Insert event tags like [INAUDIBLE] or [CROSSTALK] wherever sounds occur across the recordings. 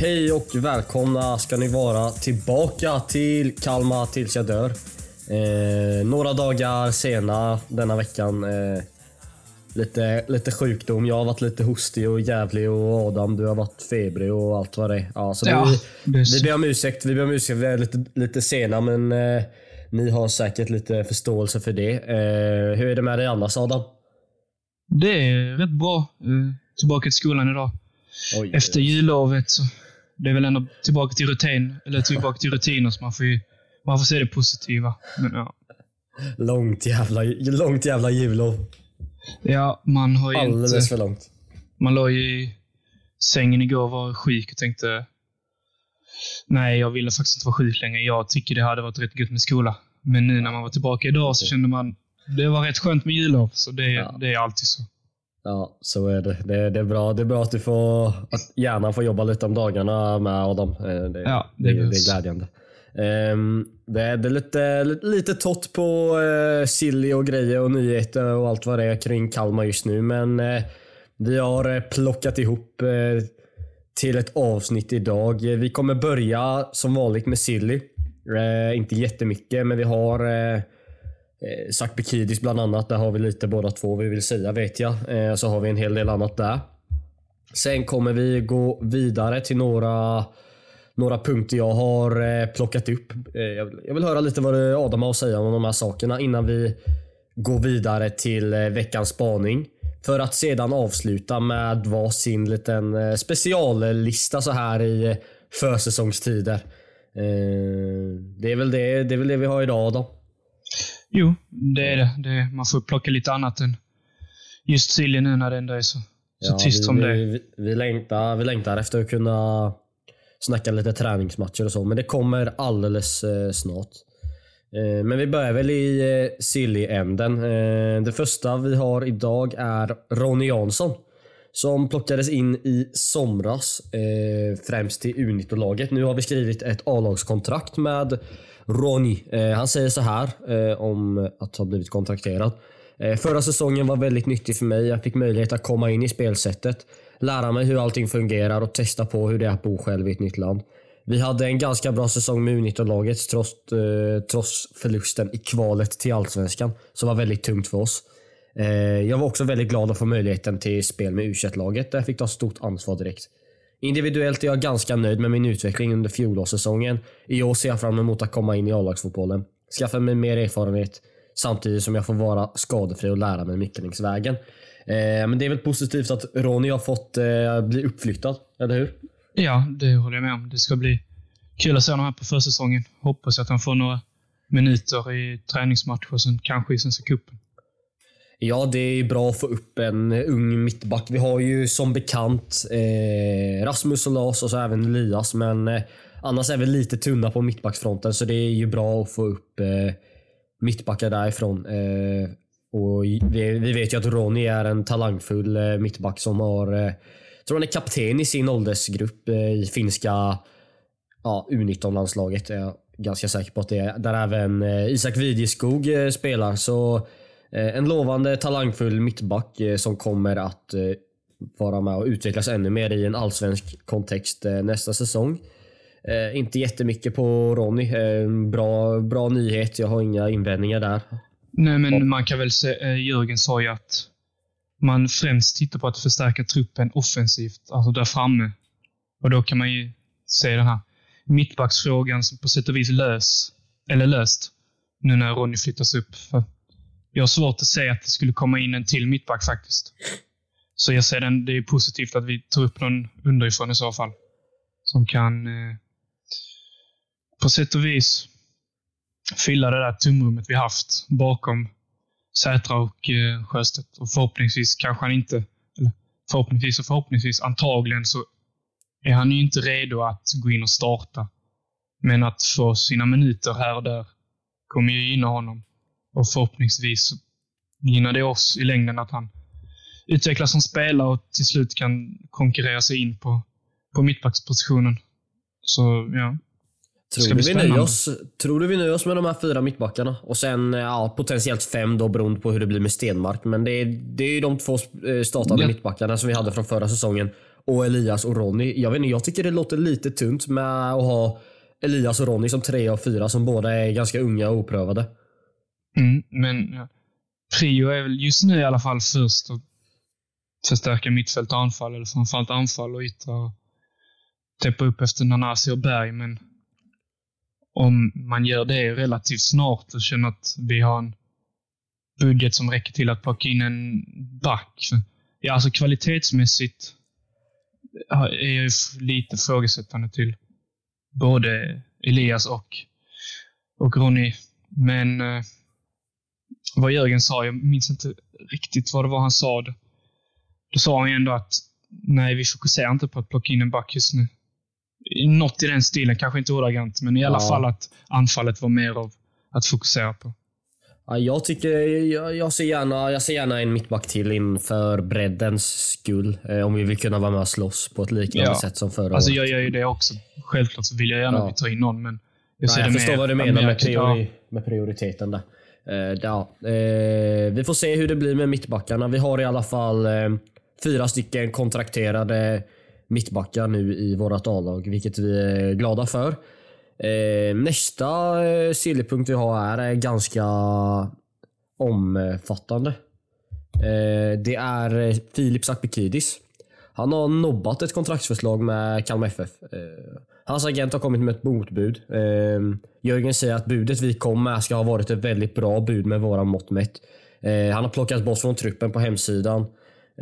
Hej och välkomna ska ni vara tillbaka till Kalmar tills jag dör. Eh, några dagar sena denna veckan. Eh, lite, lite sjukdom. Jag har varit lite hostig och jävlig och Adam du har varit febrig och allt vad det är. Ja, så Ja, vi, vi ber om ursäkt. Vi ber om ursäkt. Vi är lite, lite sena men eh, ni har säkert lite förståelse för det. Eh, hur är det med dig annars Adam? Det är rätt bra. Eh, Tillbaka till skolan idag. Oj, Efter jullovet så det är väl ändå tillbaka till rutin, eller tillbaka till rutiner så man får ju, man får se det positiva. Men ja, Långt jävla, långt jävla jullov. ja man har ju Alldeles inte, för långt. man låg ju i sängen igår och var sjuk och tänkte nej, jag ville faktiskt inte vara sjuk längre. Jag tycker det hade varit rätt gött med skola. Men nu när man var tillbaka idag så kände man det var rätt skönt med jullov, så det, Ja. det är alltid så. Ja, så är det. Det, det är bra. Det är bra att du får, att hjärnan får jobba lite om dagarna med Adam. Eh, Det, Ja, det det, det, är glädjande. Ehm, det, är- det är lite, lite, tott på uh, silly och grejer och nyheter och allt vad det är kring Kalmar just nu. Men eh, vi har eh, plockat ihop eh, till ett avsnitt idag. Eh, Vi kommer börja som vanligt med silly. Eh, inte jättemycket, men vi har eh, Bikidis Sakbekidis bland annat. Där har vi lite båda två vi vill säga vet jag. Eh, så har vi en hel del annat där. Sen kommer vi gå vidare till några, några punkter jag har eh, plockat upp. Eh, jag, vill, höra lite vad Adam har att säga om de här sakerna innan vi går vidare till eh, veckans spaning. För att sedan avsluta med varsin liten speciallista så här i försäsongstider. Det, är väl det, det är väl det vi har idag Adam. Jo, det är det. det man får plocka lite annat än just silly nu när det ändå är så, så tyst vi, som det är. vi, vi, vi, längtar, vi längtar efter att kunna snacka lite träningsmatcher och så, men det kommer alldeles eh, snart. Eh, men vi börjar väl i eh, silly-änden. Eh, det första vi har idag är Ronny Jansson. Som plockades in i somras, eh, främst till U19-laget. Nu har vi skrivit ett A-lagskontrakt med Ronny. Eh, han säger så här eh, om att ha blivit kontrakterad. Eh, förra säsongen var väldigt nyttig för mig. Jag fick möjlighet att komma in i spelsättet, lära mig hur allting fungerar och testa på hur det är att bo själv i ett nytt land. Vi hade en ganska bra säsong med U19-laget trots, eh, trots förlusten i kvalet till Allsvenskan, som var väldigt tungt för oss. Eh, jag var också väldigt glad att få möjligheten till spel med U21-laget där jag fick ta stort ansvar direkt. Individuellt är jag ganska nöjd med min utveckling under fjolårssäsongen. I år ser jag fram emot att komma in i A-lagsfotbollen. Skaffa mig mer erfarenhet samtidigt som jag får vara skadefri och lära mig mycket längs vägen. Eh, men det är väl positivt att Ronny har fått eh, bli uppflyttad, eller hur? Ja, det håller jag med om. Det ska bli kul att se honom här på försäsongen. Hoppas att han får några minuter i träningsmatcher och sen kanske i Svenska cupen. Ja, det är bra att få upp en ung mittback. Vi har ju som bekant eh, Rasmus och Lars och så även Elias, men eh, annars är vi lite tunna på mittbacksfronten så det är ju bra att få upp eh, mittbackar därifrån. Eh, och vi, vi vet ju att Ronny är en talangfull eh, mittback som har, eh, tror han är kapten i sin åldersgrupp eh, i finska ja, U19-landslaget. Är jag ganska säker på att det är. Där även eh, Isak Vidjeskog eh, spelar. Så en lovande talangfull mittback eh, som kommer att eh, vara med och utvecklas ännu mer i en allsvensk kontext eh, nästa säsong. Eh, inte jättemycket på Ronny. Eh, bra, bra nyhet. Jag har inga invändningar där. Nej, men man kan väl säga, eh, Jörgen sa ju att man främst tittar på att förstärka truppen offensivt, alltså där framme. Och då kan man ju se den här mittbacksfrågan som på sätt och vis lös, eller löst, nu när Ronny flyttas upp. För jag har svårt att säga att det skulle komma in en till mittback faktiskt. Så jag ser den, det är positivt att vi tar upp någon underifrån i så fall. Som kan eh, på sätt och vis fylla det där tomrummet vi haft bakom Sätra och eh, Sjöstedt. Och förhoppningsvis kanske han inte, eller förhoppningsvis och förhoppningsvis, antagligen så är han ju inte redo att gå in och starta. Men att få sina minuter här och där kommer ju gynna honom. Och förhoppningsvis gynnar det oss i längden att han utvecklas som spelare och till slut kan konkurrera sig in på, på mittbackspositionen. Så ja, Tror ska du, vi nöjer oss, tror du vi nöjer oss med de här fyra mittbackarna? Och sen eh, ja, potentiellt fem då beroende på hur det blir med Stenmark. Men det är, det är ju de två eh, startande Ja. mittbackarna som vi hade från förra säsongen. och Elias och Ronny. Jag vet inte, jag tycker det låter lite tunt med att ha Elias och Ronny som tre och fyra som båda är ganska unga och oprövade. Mm, men ja. prio är väl just nu i alla fall först att förstärka mittfält och anfall, eller framförallt anfall och yttra och täppa upp efter Nanasi och Berg. Men om man gör det relativt snart och känner att vi har en budget som räcker till att plocka in en back. Ja, alltså kvalitetsmässigt är jag lite frågesättande till både Elias och, och Ronny. Men eh, vad Jörgen sa, jag minns inte riktigt vad det var han sa. Då sa han ju ändå att nej, vi fokuserar inte på att plocka in en back just nu. Något i den stilen, kanske inte ordagrant, men i alla ja. fall att anfallet var mer av att fokusera på. Ja, jag tycker, jag, jag, ser gärna, jag ser gärna en mittback till inför breddens skull. Eh, om vi vill kunna vara med och slås på ett liknande ja. sätt som förra alltså, året. Jag gör ju det också. Självklart så vill jag gärna ja. ta in någon, men jag, Nej, jag förstår vad du menar med, priori, med prioriteten där. Eh, ja, eh, vi får se hur det blir med mittbackarna. Vi har i alla fall eh, fyra stycken kontrakterade mittbackar nu i vårt A-lag, vilket vi är glada för. Nästa eh, sillypunkt vi har är ganska omfattande. Det är Filip Sakbikidis. Han har nobbat ett kontraktsförslag med Kalmar FF. Hans agent har kommit med ett motbud. Eh, Jörgen säger att budet vi kom med ska ha varit ett väldigt bra bud med våra mått mätt. Eh, han har plockats bort från truppen på hemsidan.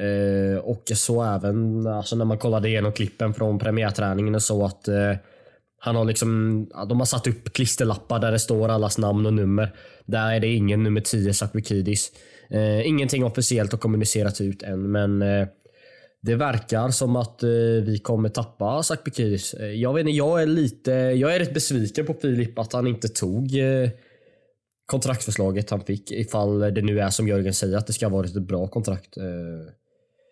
Eh, och så även alltså när man kollade igenom klippen från premiärträningen och så att eh, han har liksom, de har satt upp klisterlappar där det står allas namn och nummer. Där är det ingen nummer 10 Sakbikidis. Eh, ingenting officiellt har kommunicerats ut än men eh, det verkar som att eh, vi kommer tappa Zac Bekiris. Eh, jag vet inte, jag är lite, jag är rätt besviken på Filip att han inte tog eh, kontraktsförslaget han fick ifall det nu är som Jörgen säger att det ska vara ett bra kontrakt. Eh,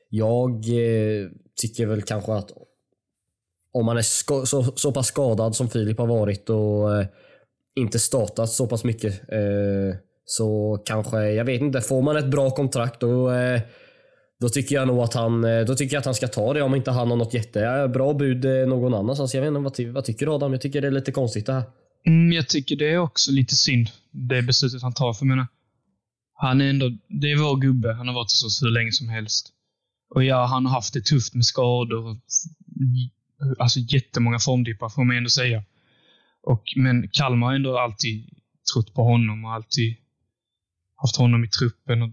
jag eh, tycker väl kanske att om man är så, så pass skadad som Filip har varit och eh, inte startat så pass mycket. Så kanske, jag vet inte, får man ett bra kontrakt då, då tycker jag nog att han, eh, då tycker jag att han ska ta det om inte han har något jättebra bud eh, någon annanstans. Jag vet inte, vad, vad tycker du Adam? Jag tycker det är lite konstigt det här. Mm, jag tycker det är också lite synd, det beslutet han tar. För menar, han är ändå, det är vår gubbe. Han har varit hos oss hur länge som helst. Och ja, han har haft det tufft med skador och alltså jättemånga formdippar får man ändå säga. Och, men Kalmar har ändå alltid trott på honom och alltid haft honom i truppen. Och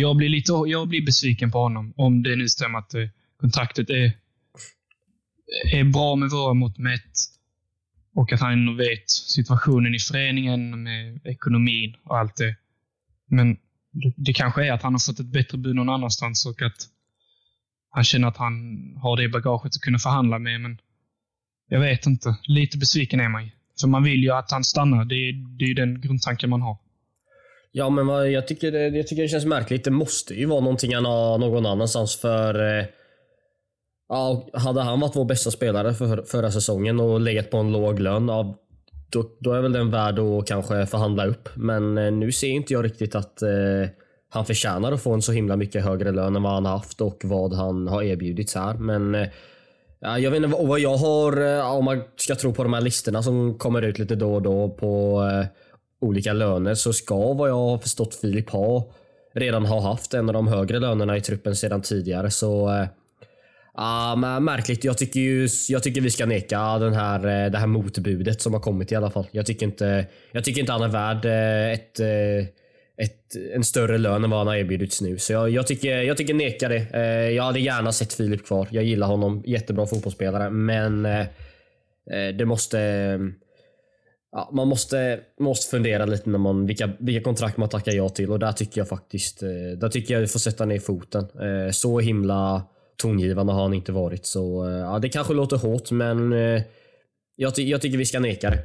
jag, blir lite, jag blir besviken på honom om det nu stämmer att eh, kontraktet är, är bra med våra mått mätt och att han vet situationen i föreningen med ekonomin och allt det. Men det, det kanske är att han har fått ett bättre bud någon annanstans och att han känner att han har det bagaget att kunna förhandla med. Men jag vet inte. Lite besviken är man ju. För man vill ju att han stannar. Det är, det är den grundtanken man har. Ja, men vad, jag, tycker det, jag tycker det känns märkligt. Det måste ju vara någonting han har någon annanstans för... Eh, ja, hade han varit vår bästa spelare för förra säsongen och legat på en låg lön, ja, då, då är väl den värd att kanske förhandla upp. Men eh, nu ser inte jag riktigt att eh, han förtjänar att få en så himla mycket högre lön än vad han haft och vad han har erbjudits här. Men eh, ja, jag vet inte vad jag har, eh, om man ska tro på de här listorna som kommer ut lite då och då på eh, olika löner så ska vad jag har förstått Filip ha redan ha haft en av de högre lönerna i truppen sedan tidigare. Så äh, men märkligt. Jag tycker, ju, jag tycker vi ska neka den här, eh, det här motbudet som har kommit i alla fall. Jag tycker inte, jag tycker inte han är värd eh, ett ett, en större lön än vad han har erbjudits nu. Så jag, jag, tycker, jag tycker neka det. Jag hade gärna sett Filip kvar. Jag gillar honom. Jättebra fotbollsspelare. Men det måste... Ja, man måste, måste fundera lite när man, vilka, vilka kontrakt man tackar ja till och där tycker jag faktiskt eh, där tycker jag vi får sätta ner foten. Eh, så himla tongivande har han inte varit. Så eh, ja, Det kanske låter hårt men jag, jag tycker vi ska neka det.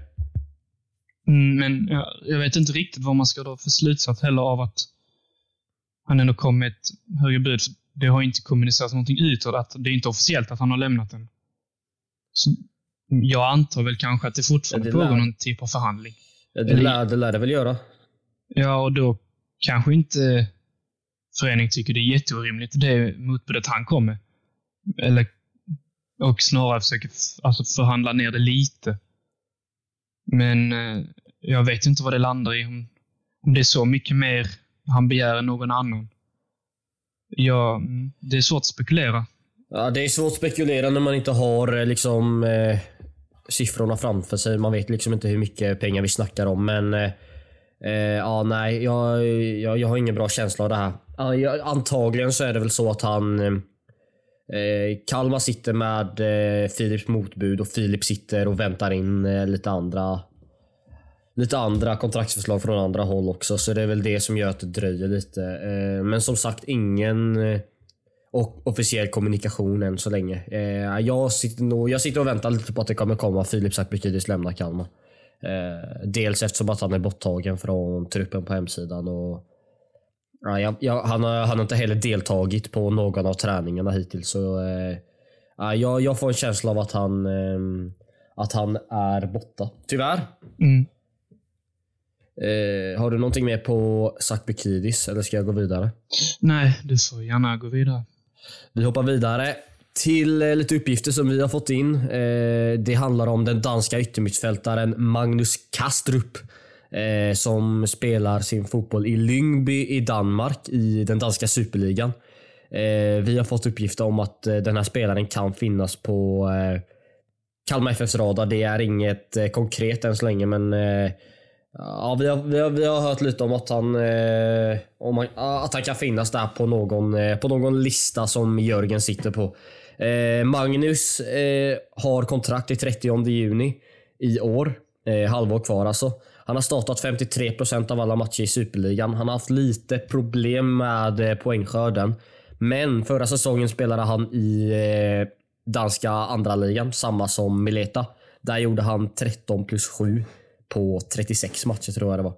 Mm, men jag, jag vet inte riktigt vad man ska dra för slutsats heller av att han ändå kom med ett högre bud. Det har inte kommunicerats någonting utåt. Att det är inte officiellt att han har lämnat den. Så jag antar väl kanske att det fortfarande ja, det pågår någon typ av förhandling. Ja, det, lär, det lär det väl göra. Ja, och då kanske inte föreningen tycker det är jätteorimligt, det motbudet han kom med. Eller, och snarare försöker alltså förhandla ner det lite. Men eh, jag vet inte vad det landar i. Om, om det är så mycket mer han begär än någon annan. Ja, mm, det är svårt att spekulera. Ja, det är svårt att spekulera när man inte har eh, liksom eh, siffrorna framför sig. Man vet liksom inte hur mycket pengar vi snackar om. Men eh, eh ja, nej, jag, jag, jag har ingen bra känsla av det här. Antagligen så är det väl så att han eh, eh, Kalmar sitter med eh, Philips motbud och Filip sitter och väntar in eh, lite andra lite andra kontraktsförslag från andra håll också. Så det är väl det som gör att det dröjer lite. Eh, men som sagt, ingen eh, och officiell kommunikation än så länge. Eh, jag, sitter nog, jag sitter och väntar lite på att det kommer komma Filip Sakbekidis lämnar Kalmar. Eh, dels eftersom att han är borttagen från truppen på hemsidan. Och, ja, jag, jag, han, har, han har inte heller deltagit på någon av träningarna hittills. Så, eh, ja, jag, jag får en känsla av att han, eh, att han är borta. Tyvärr. Mm. Eh, har du någonting mer på Sakbekidis eller ska jag gå vidare? Nej, du får gärna gå vidare. Vi hoppar vidare till eh, lite uppgifter som vi har fått in. Eh, det handlar om den danska yttermittfältaren Magnus Kastrup. Eh, som spelar sin fotboll i Lyngby i Danmark i den danska superligan. Vi har fått uppgifter om att den här spelaren kan finnas på Kalmar FFs radar. Det är inget konkret än så länge men Ja, vi har, vi, har, vi har hört lite om att han, eh, om han, ah, att han kan finnas där på någon, eh, på någon lista som Jörgen sitter på. Eh, Magnus eh, har kontrakt i 30 juni i år. Eh, halvår kvar alltså. Han har startat 53% av alla matcher i Superligan. Han har haft lite problem med eh, poängskörden. Men förra säsongen spelade han i eh, danska andra ligan, samma som Mileta. Där gjorde han 13 plus 7 på 36 matcher tror jag det var.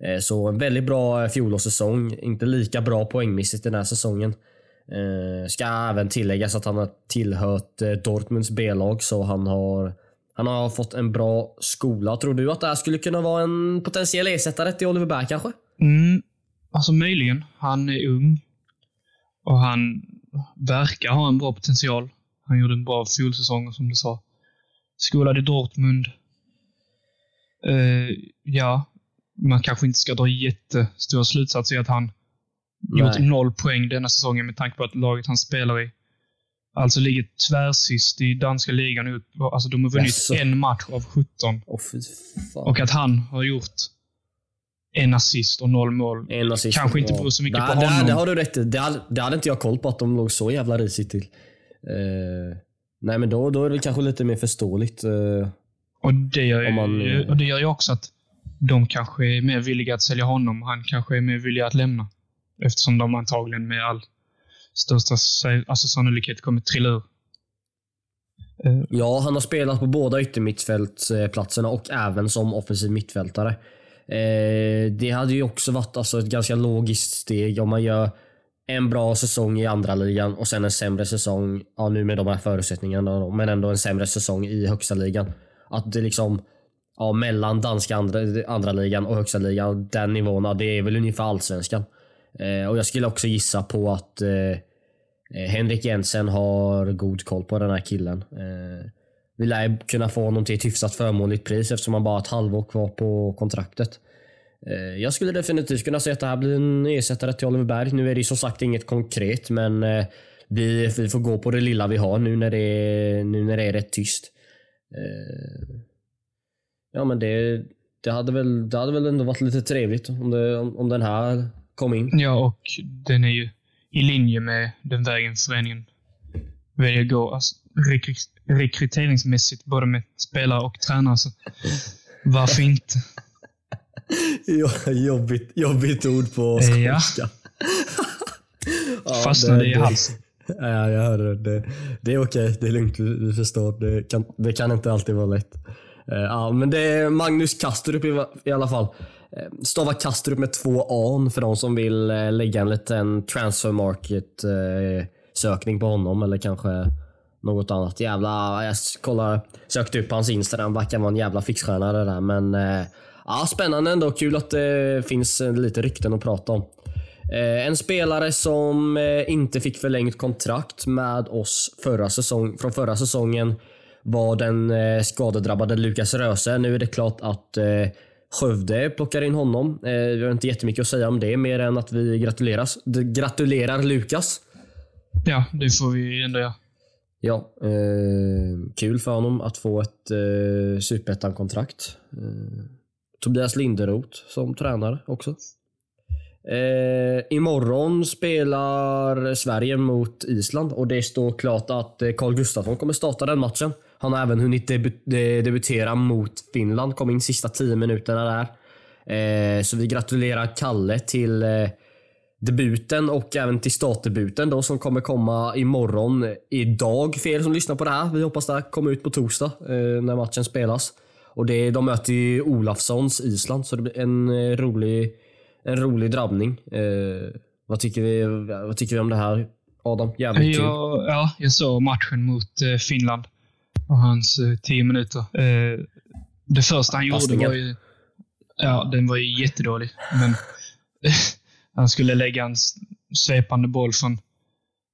Eh, så en väldigt bra eh, fjolårssäsong. Inte lika bra poängmässigt den här säsongen. Eh, ska även tilläggas att han har tillhört Dortmunds B-lag så han har han har fått en bra skola. Tror du att det här skulle kunna vara en potentiell ersättare till Oliver Berg kanske? Mm, alltså möjligen. Han är ung. Och han verkar ha en bra potential. Han gjorde en bra fjolsäsong, som du sa. Skolad i Dortmund. Eh, ja, man kanske inte ska dra jättestora slutsatser i att han gjort Nej. noll poäng denna säsongen med tanke på att laget han spelar i alltså ligger tvärsist i danska ligan. Alltså de har vunnit Jaså. en match av 17. Åh fy fan. Och att han har gjort en assist och noll mål. En assist. Kanske inte beror så mycket Nej, på det, honom. Det har du rätt i. Det hade, det hade inte jag koll på att de låg så jävla risigt till. Eh, nej men då, då är det kanske lite mer förståeligt. eh, Och det, gör ju, man, eh, och det gör ju också att de kanske är mer villiga att sälja honom. Han kanske är mer villig att lämna. Eftersom de antagligen med all största alltså sannolikhet kommer trilla ur. Eh, Ja, han har spelat på båda yttermittfältsplatserna och även som offensiv mittfältare. Eh, det hade ju också varit alltså, ett ganska logiskt steg om man gör en bra säsong i andra ligan och sen en sämre säsong, ja nu med de här förutsättningarna men ändå en sämre säsong i högsta ligan. Att det liksom, ja mellan danska andra, andra ligan och högsta ligan, den nivån, det är väl ungefär allsvenskan. Eh, och jag skulle också gissa på att eh, eh, Henrik Jensen har god koll på den här killen. Eh, vi lär kunna få honom till ett hyfsat förmånligt pris eftersom han bara har ett halvår kvar på kontraktet. Eh, jag skulle definitivt kunna säga att det här blir en ersättare till Oliver Berg. Nu är det som sagt inget konkret men eh, vi, vi får gå på det lilla vi har nu när det, nu när det är rätt tyst. Eh, ja men det, det, hade väl, det hade väl ändå varit lite trevligt om, det, om, om den här kom in. Ja, och den är ju i linje med den vägen föreningen väljer att gå. Alltså, rekry- rekryteringsmässigt, både med spelare och tränare. Så varför inte? [LAUGHS] Jo- jobbigt, jobbigt ord på Eh, ja. skånska. [LAUGHS] Ja, Fastnade i halsen. [LAUGHS] Ja, jag hörde det. Det, det är okej, det är lugnt. Vi, vi förstår. Det kan, det kan inte alltid vara lätt. Eh, ja, men det är Magnus Kastrup i, i alla fall. Eh, stava Kastrup med två an för de som vill eh, lägga en liten transfer market-sökning på honom eller kanske något annat. Jävla, jag kollade, sökte upp hans Instagram, verkar vara en jävla fixstjärna det där. Men ja, spännande ändå. Kul att det finns lite rykten att prata om. Eh, en spelare som eh, inte fick förlängt kontrakt med oss förra säsong, från förra säsongen var den eh, skadedrabbade Lukas Röse. Nu är det klart att Skövde plockar in honom. Vi har inte jättemycket att säga om det mer än att vi gratuleras, gratulerar Lukas. Ja, det får vi ändå göra. Ja, eh, kul för honom att få ett eh, superettan-kontrakt. Eh, Tobias Linderoth som tränare också. Eh, imorgon spelar Sverige mot Island och det står klart att eh, Carl Gustafsson kommer starta den matchen. Han har även hunnit debu debutera mot Finland, kom in sista 10 minuterna där. Eh, så vi gratulerar Kalle till eh, debuten och även till startdebuten då som kommer komma imorgon. Idag för er som lyssnar på det här. Vi hoppas det kommer ut på torsdag eh, när matchen spelas. Och det, De möter ju Olafssons Island så det blir en eh, rolig, en rolig drabbning. Eh, vad, tycker vi, vad tycker vi om det här Adam? Jävligt kul. Ja, jag såg matchen mot eh, Finland och hans eh, tio minuter. Eh, det första han gjorde var ju... Ja, den var ju jättedålig. Men [LAUGHS] han skulle lägga en svepande boll från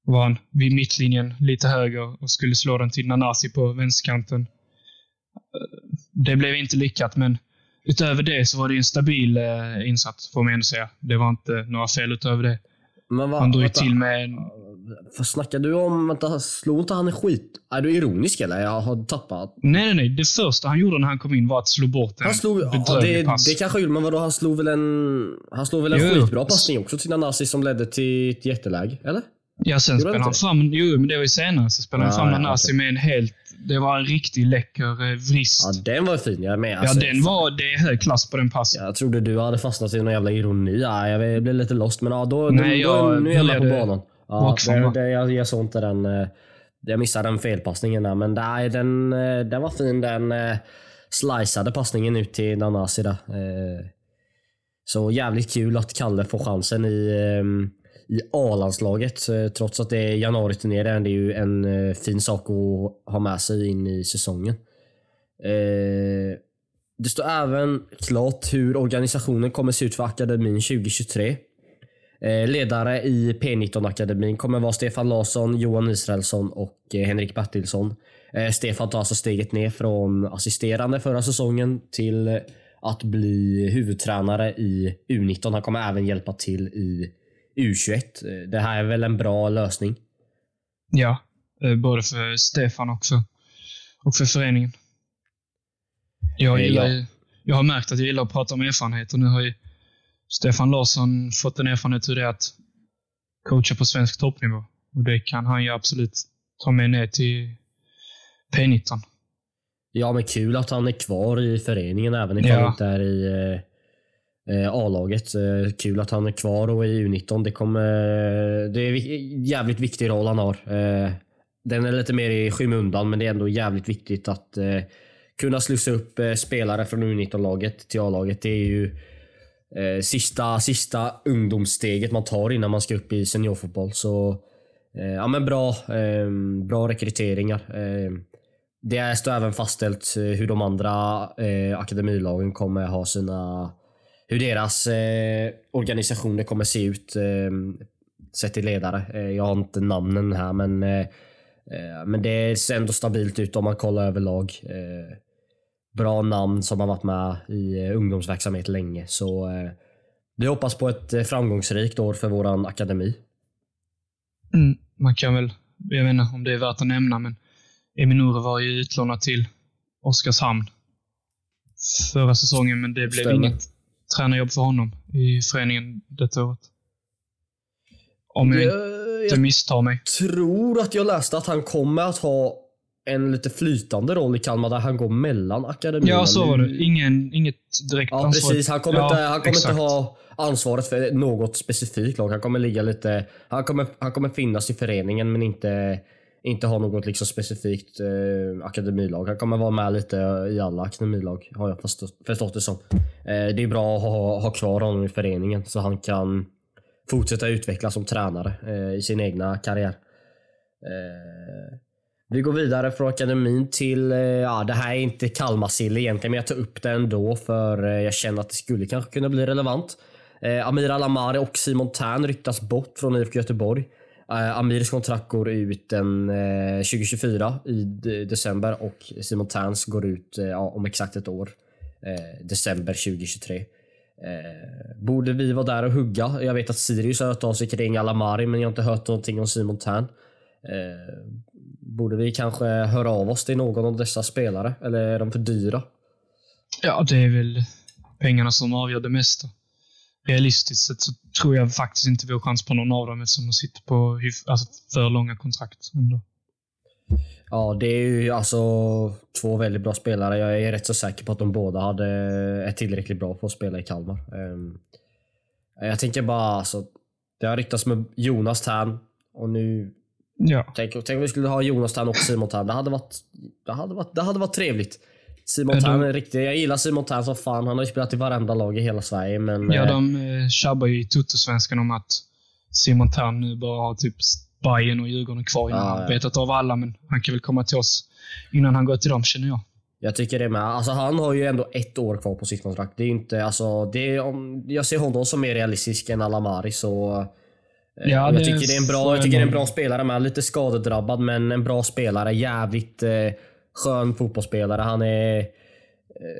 var han, vid mittlinjen, lite höger och skulle slå den till Nanasi på vänsterkanten. Eh, det blev inte lyckat, men utöver det så var det en stabil eh, insats, får man ändå säga. Det var inte några fel utöver det. Men va, han drog vänta, till med en... Vad snackar du om? Vänta, slog inte han skit? Är du ironisk eller? Jag har tappat. Nej, nej, nej. Det första han gjorde när han kom in var att slå bort en han slog, ja, det, pass. Det kanske gjorde, men vadå? Han slog väl en, han slog väl en jo, skitbra passning också till Nanasi som ledde till ett jätteläge? Eller? Ja, sen spelade han fram... Jo, men det var ju senare. Så spelade han fram Nanasi okay. med en helt det var en riktigt läcker eh, vrist. Ja, den var fin. Jag med. Alltså, ja, den var, det är hög klass på den passen. Jag trodde du hade fastnat i någon jävla ironi. Ja, jag blev lite lost, men ja, då, Nej, då, jag, nu är jag med på banan. Ja, det, det, jag, jag såg inte den. Eh, jag missade den felpassningen där, men nej, den, eh, den var fin. Den sliceade passningen ut till Nanasi där. Så jävligt kul att Kalle får chansen i i A-landslaget. Eh, trots att det är januari-turné det är ju en eh, fin sak att ha med sig in i säsongen. Eh, det står även klart hur organisationen kommer se ut för akademin 2023. Ledare i P19-akademin kommer vara Stefan Larsson, Johan Israelsson och Henrik Bertilsson. Stefan tar alltså steget ner från assisterande förra säsongen till att bli huvudtränare i U19. Han kommer även hjälpa till i U21. Det här är väl en bra lösning? Ja, eh, både för Stefan också och för föreningen. Jag, eh, gillar, ja. jag har märkt att jag gillar att prata om erfarenhet och nu har ju Stefan Larsson fått en erfarenhet hur det är att coacha på svensk toppnivå. Och det kan han ju absolut ta med ner till P19. Ja, men kul att han är kvar i föreningen även ifall ja. inte är i eh, Eh, Eh, A-laget. Eh, kul att han är kvar och i U19. Det, kommer, det är en jävligt viktig roll han har. Eh, den är lite mer i skymundan, men det är ändå jävligt viktigt att eh, kunna slussa upp eh, spelare från U19-laget till A-laget. Det är ju sista, sista ungdomssteget man tar innan man ska upp i seniorfotboll. Så ja, men bra, bra rekryteringar. Det står även fastställt hur de andra akademilagen kommer ha sina hur deras eh, organisationer kommer se ut eh, sett till ledare. Eh, jag har inte namnen här men, eh, eh, men det ser ändå stabilt ut om man kollar överlag. Eh, bra namn som har varit med i ungdomsverksamhet länge. Så vi hoppas på ett framgångsrikt år för våran akademi. Mm, man kan väl, jag inte om det är värt att nämna, men Eminore var ju utlånad till Oskarshamn förra säsongen, men det blev Stämmer. inget tränarjobb för honom i föreningen detta året. Om jag, jag inte misstar mig. Jag tror att jag läste att han kommer att ha en lite flytande roll i Kalmar där han går mellan akademin Ja, så var det. Ingen, inget direkt ja, ansvar. Precis. Han kommer, ja, inte, han kommer inte ha ansvaret för något specifikt lag. Han kommer ligga lite... Han kommer, han kommer finnas i föreningen men inte inte har något liksom specifikt eh, akademilag. Han kommer vara med lite i alla akademilag har jag förstått, förstått det som. Eh, det är bra att ha, ha kvar honom i föreningen så han kan fortsätta utvecklas som tränare eh, i sin egna karriär. Eh, vi går vidare från akademin till, eh, ja det här är inte Kalmarsill egentligen men jag tar upp det ändå för eh, jag känner att det skulle kanske kunna bli relevant. Eh, Amir Alamari och Simon Tern ryktas bort från IFK Göteborg. Eh, Amirs kontrakt går ut den, eh, 2024 i de december och Simon Tans går ut eh, om exakt ett år. Eh, december 2023. Eh, borde vi vara där och hugga? Jag vet att Sirius har hört av sig kring Alamari men jag har inte hört någonting om Simon Tern. Eh, borde vi kanske höra av oss till någon av dessa spelare? Eller är de för dyra? Ja, det är väl pengarna som avgör det mesta. Realistiskt sett så tror jag faktiskt inte vi har chans på någon av dem eftersom de sitter på alltså för långa kontrakt. Ändå. Ja, det är ju alltså två väldigt bra spelare. Jag är rätt så säker på att de båda hade, är tillräckligt bra för att spela i Kalmar. Ehm, Jag tänker bara alltså, det har ryktats med Jonas Tern och nu Ja. Tänk, tänk om vi skulle ha Jonas Tern och Simon Tern. Det hade varit, det hade varit, det hade varit trevligt. Simon Tern är riktigt... Jag gillar Simon Tern som fan. Han har ju spelat i varenda lag i hela Sverige, men... Ja, eh, de eh, tjabbar ju i Tuttosvenskan om att Simon Tern nu bara har typ Bayern och Djurgården kvar innan han ja. betat av alla, men han kan väl komma till oss innan han går till dem, känner jag. Jag tycker det med. Alltså han har ju ändå ett år kvar på sitt kontrakt. Det är ju inte, alltså, det är, om, jag ser honom som mer realistisk än Alamari så... eh, Ja, jag tycker det är en bra, jag tycker det är en bra spelare med. Lite skadedrabbad men en bra spelare. Jävligt eh, skön fotbollsspelare. Han är eh,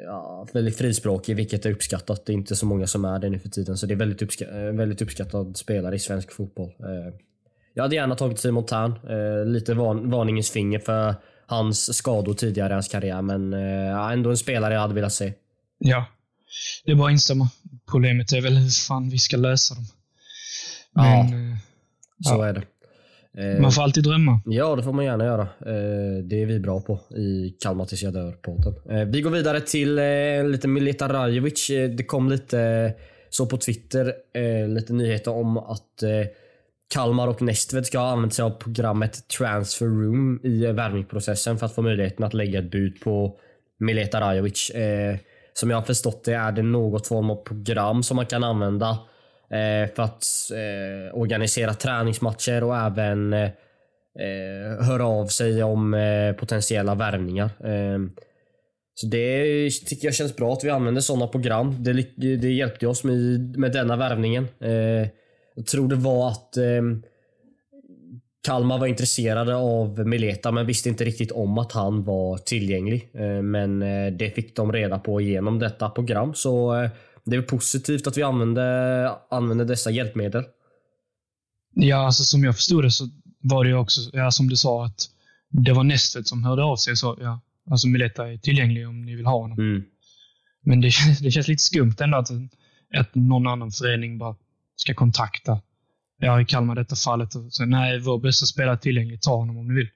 ja, väldigt frispråkig vilket är uppskattat. Det är inte så många som är det nu för tiden. Så det är väldigt, uppska eh, väldigt uppskattad spelare i svensk fotboll. Eh, jag hade gärna tagit Simon Tern. Lite van, varningens finger för hans skador tidigare i hans karriär. Men ja, ändå en spelare jag hade velat se. Ja, det är bara att instämma. Problemet är väl hur fan vi ska lösa dem. Ja. Men eh, Så är det. Eh, man får alltid drömma. Ja, det får man gärna göra. Eh, Det är vi bra på i Kalmar tills jag dör-podden. Eh, Vi går vidare till lite Mileta Rajovic. Det kom lite så på Twitter, lite nyheter om att Kalmar och Nestved ska ha använt sig av programmet Transfer Room i värvningsprocessen för att få möjligheten att lägga ett bud på Mileta Rajovic. Som jag har förstått det är det något form av program som man kan använda Eh, för att eh, organisera träningsmatcher och även eh, höra av sig om eh, potentiella värvningar. Eh, så det tycker jag känns bra att vi använder sådana program. Det, det hjälpte oss med, med denna värvningen. Eh, jag tror det var att eh, Kalmar var intresserade av Mileta men visste inte riktigt om att han var tillgänglig. Eh, Men eh, det fick de reda på genom detta program. Så eh, det är positivt att vi använder, använder dessa hjälpmedel. Ja, alltså som jag förstod det så var det ju också, ja, som du sa, att det var Nested som hörde av sig sa ja, alltså Mileta är tillgänglig om ni vill ha honom. Mm. Men det, känns- [LAUGHS] det känns lite skumt ändå att, att någon annan förening bara ska kontakta, ja i Kalmar detta fallet, och säga nej, vår bästa spelare är tillgänglig, ta honom om ni vill.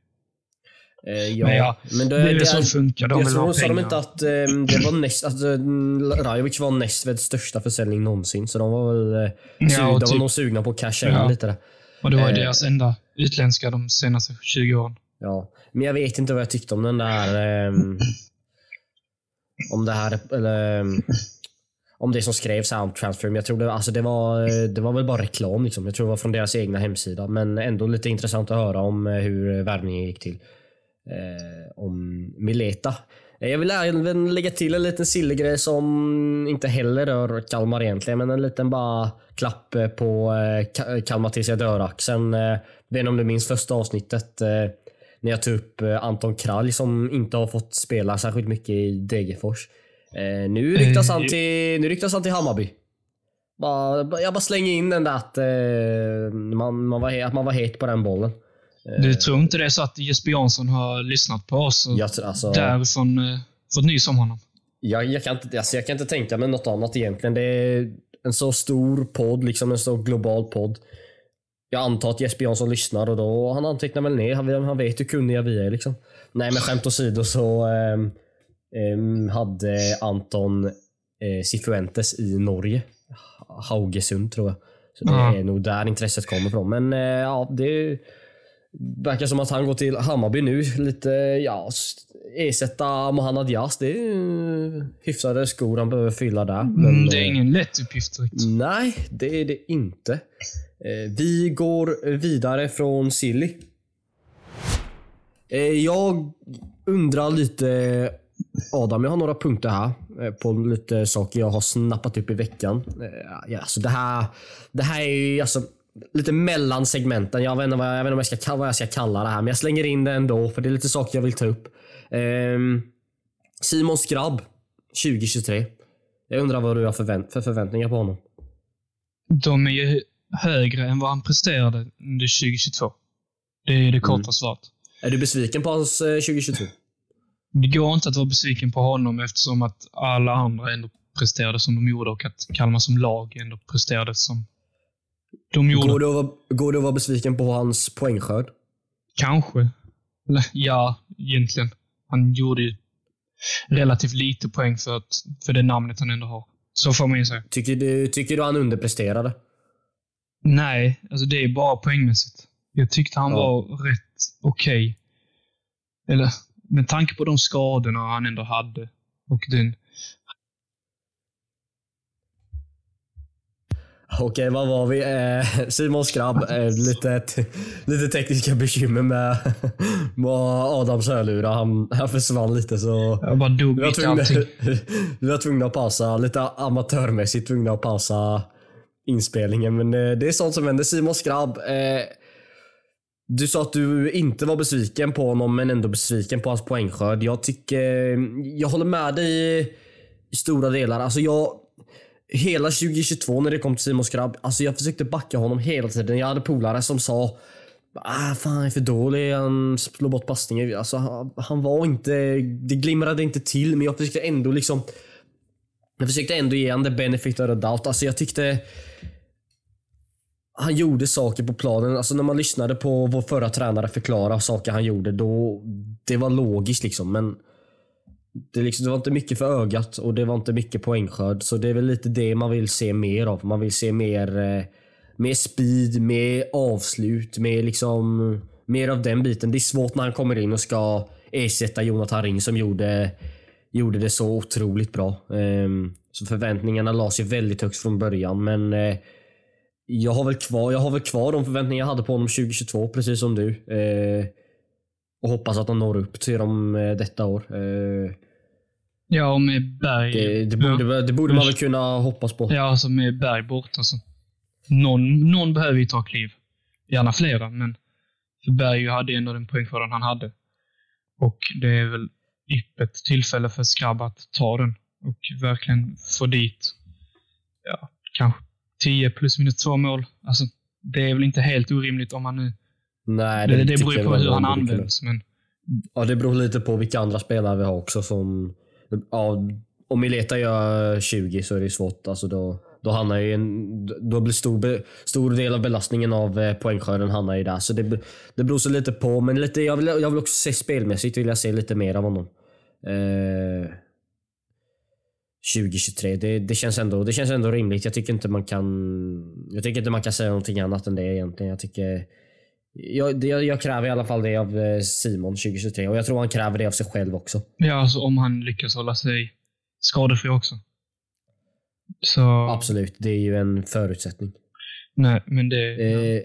Eh, ja. Men ja, men Det är väl så det funkar. De jag tror sa de inte att eh, det var näst, att eh, Rajovic var Nestveds största försäljning någonsin. Så de var väl eh, Ja, sug, och de var typ- nog sugna på att casha in Ja. lite där. Och det var Eh. deras enda utländska de senaste 20 åren. Ja. Men jag vet inte vad jag tyckte om den där... ehm, om det här, eller... ehm, om det som skrevs här om transfer. Men jag tror det, alltså det, var, eh, det var väl bara reklam. Liksom. Jag tror det var från deras egna hemsida. Men ändå lite intressant att höra om eh, hur värvningen gick till. Eh, om Mileta. Eh, Jag vill även lägga till en liten sillegrej som inte heller rör Kalmar egentligen, men en liten bara klapp eh, på Ka- Kalmar tills jag dör-axeln. Eh, vet inte om du minns första avsnittet när jag tog upp Anton Kralj som inte har fått spela särskilt mycket i Degerfors. Nu ryktas han till, nu ryktas han till Hammarby. Bara, jag bara slänger in den där att, man, man var, att man var het på den bollen. Du tror inte det är så att Jesper Jansson har lyssnat på oss och Jag, alltså, därifrån eh, fått nys om honom? Jag, jag, kan inte, alltså jag kan inte tänka mig något annat egentligen. Det är en så stor podd, liksom en så global podd. Jag antar att Jesper Jansson lyssnar och då han antecknar väl ner. Han, han vet hur kunniga vi är. Liksom. Nej men skämt åsido så ehm, ehm, hade Anton eh, Cifuentes i Norge. Haugesund tror jag. Så det är nog där intresset kommer ifrån. Men eh, ja, det verkar som att han går till Hammarby nu. Lite, ja, ersätta Mohammad Yas. Det är hyfsade skor han behöver fylla där. Men, Mm, det är eh, ingen lätt uppgift direkt. Nej, det är det inte. Eh, Vi går vidare från Silly. Eh, Jag undrar lite Adam, jag har några punkter här på lite saker jag har snappat upp i veckan. Alltså det, här, det här är ju alltså lite mellan segmenten. Jag vet inte vad jag, jag, vet inte vad jag, ska, vad jag ska kalla det här, men jag slänger in det ändå för det är lite saker jag vill ta upp. Ehm, Simon Skrabb 2023. Jag undrar vad du har förvänt, för förväntningar på honom. De är ju högre än vad han presterade under 2022. Det är det korta Mm. svaret. Är du besviken på hans eh, 2022? Det går inte att vara besviken på honom eftersom att alla andra ändå presterade som de gjorde och att Kalmar som lag ändå presterade som de gjorde. Går det, att vara, går det att vara besviken på hans poängskörd? Kanske. Eller, ja, egentligen. Han gjorde ju relativt lite poäng för, att, för det namnet han ändå har. Så får man ju säga. Tycker du, tycker du han underpresterade? Nej, alltså det är bara poängmässigt. Jag tyckte han Ja. var rätt okej. Eller, med tanke på de skadorna han ändå hade och den... Okej, vad var vi? Eh, Simon Skrabb. Eh, lite, lite tekniska bekymmer med, med Adams hörlurar. Han, han försvann lite så... Jag bara dog Vi var, tvungna, [LAUGHS] vi var tvungna att pausa, lite amatörmässigt tvungna att pausa inspelningen. Men eh, det är sånt som händer. Simon Skrabb. Du sa att du inte var besviken på honom men ändå besviken på hans poängskörd. Jag tycker... Jag håller med dig i, i stora delar. Alltså jag... Hela 2022 när det kom till Simon Skrabb, alltså jag försökte backa honom hela tiden. Jag hade polare som sa Ah, fan, han är för dålig. Han slår bort passningar. Alltså, han, han var inte... Det glimrade inte till, men jag försökte ändå liksom... Jag försökte ändå ge honom the benefit of the doubt. Alltså jag tyckte... Han gjorde saker på planen. Alltså när man lyssnade på vår förra tränare förklara saker han gjorde, då... Det var logiskt liksom, men... Det, liksom, det var inte mycket för ögat och det var inte mycket poängskörd. Så det är väl lite det man vill se mer av. Man vill se mer... Eh, mer speed, mer avslut, mer liksom... Mer av den biten. Det är svårt när han kommer in och ska ersätta Jonathan Ring som gjorde, gjorde det så otroligt bra. Ehm, så förväntningarna lades ju väldigt högt från början men eh, jag har väl kvar, jag har väl kvar de förväntningar jag hade på honom 2022 precis som du. Eh, och hoppas att han når upp till dem eh, detta år. Eh, Ja, och med Berg... det, det, borde, väl- det borde man väl kunna hoppas på. Ja, alltså med Berg borta så. Någon, någon behöver ju ta kliv. Gärna flera, men för Berg ju hade ändå den poängskörden han hade. Och det är väl yppet tillfälle för Skrabb att ta den och verkligen få dit, ja, kanske 10 plus minus två mål. Alltså, det är väl inte helt orimligt om man nu... Nej, Det, det, tycker beror ju på hur han används, men Ja, det beror lite på vilka andra spelare vi har också som... Ja, om Mileta gör 20 så är det svårt. Alltså då, då hamnar ju en... Då blir stor, be- stor del av belastningen av eh, poängskörden hamnar ju där. Så det, det beror så lite på. Men lite, jag, vill, jag vill också se spelmässigt vill jag se lite mer av honom. Eh, 2023, det, det, känns ändå, det känns ändå rimligt. Jag tycker inte man kan... Jag tycker inte man kan säga någonting annat än det egentligen. Jag tycker... Jag, jag, jag kräver i alla fall det av eh, Simon 2023 och jag tror han kräver det av sig själv också. ja, alltså om han lyckas hålla sig skadefri också. Så... Absolut, det är ju en förutsättning. Nej, men det...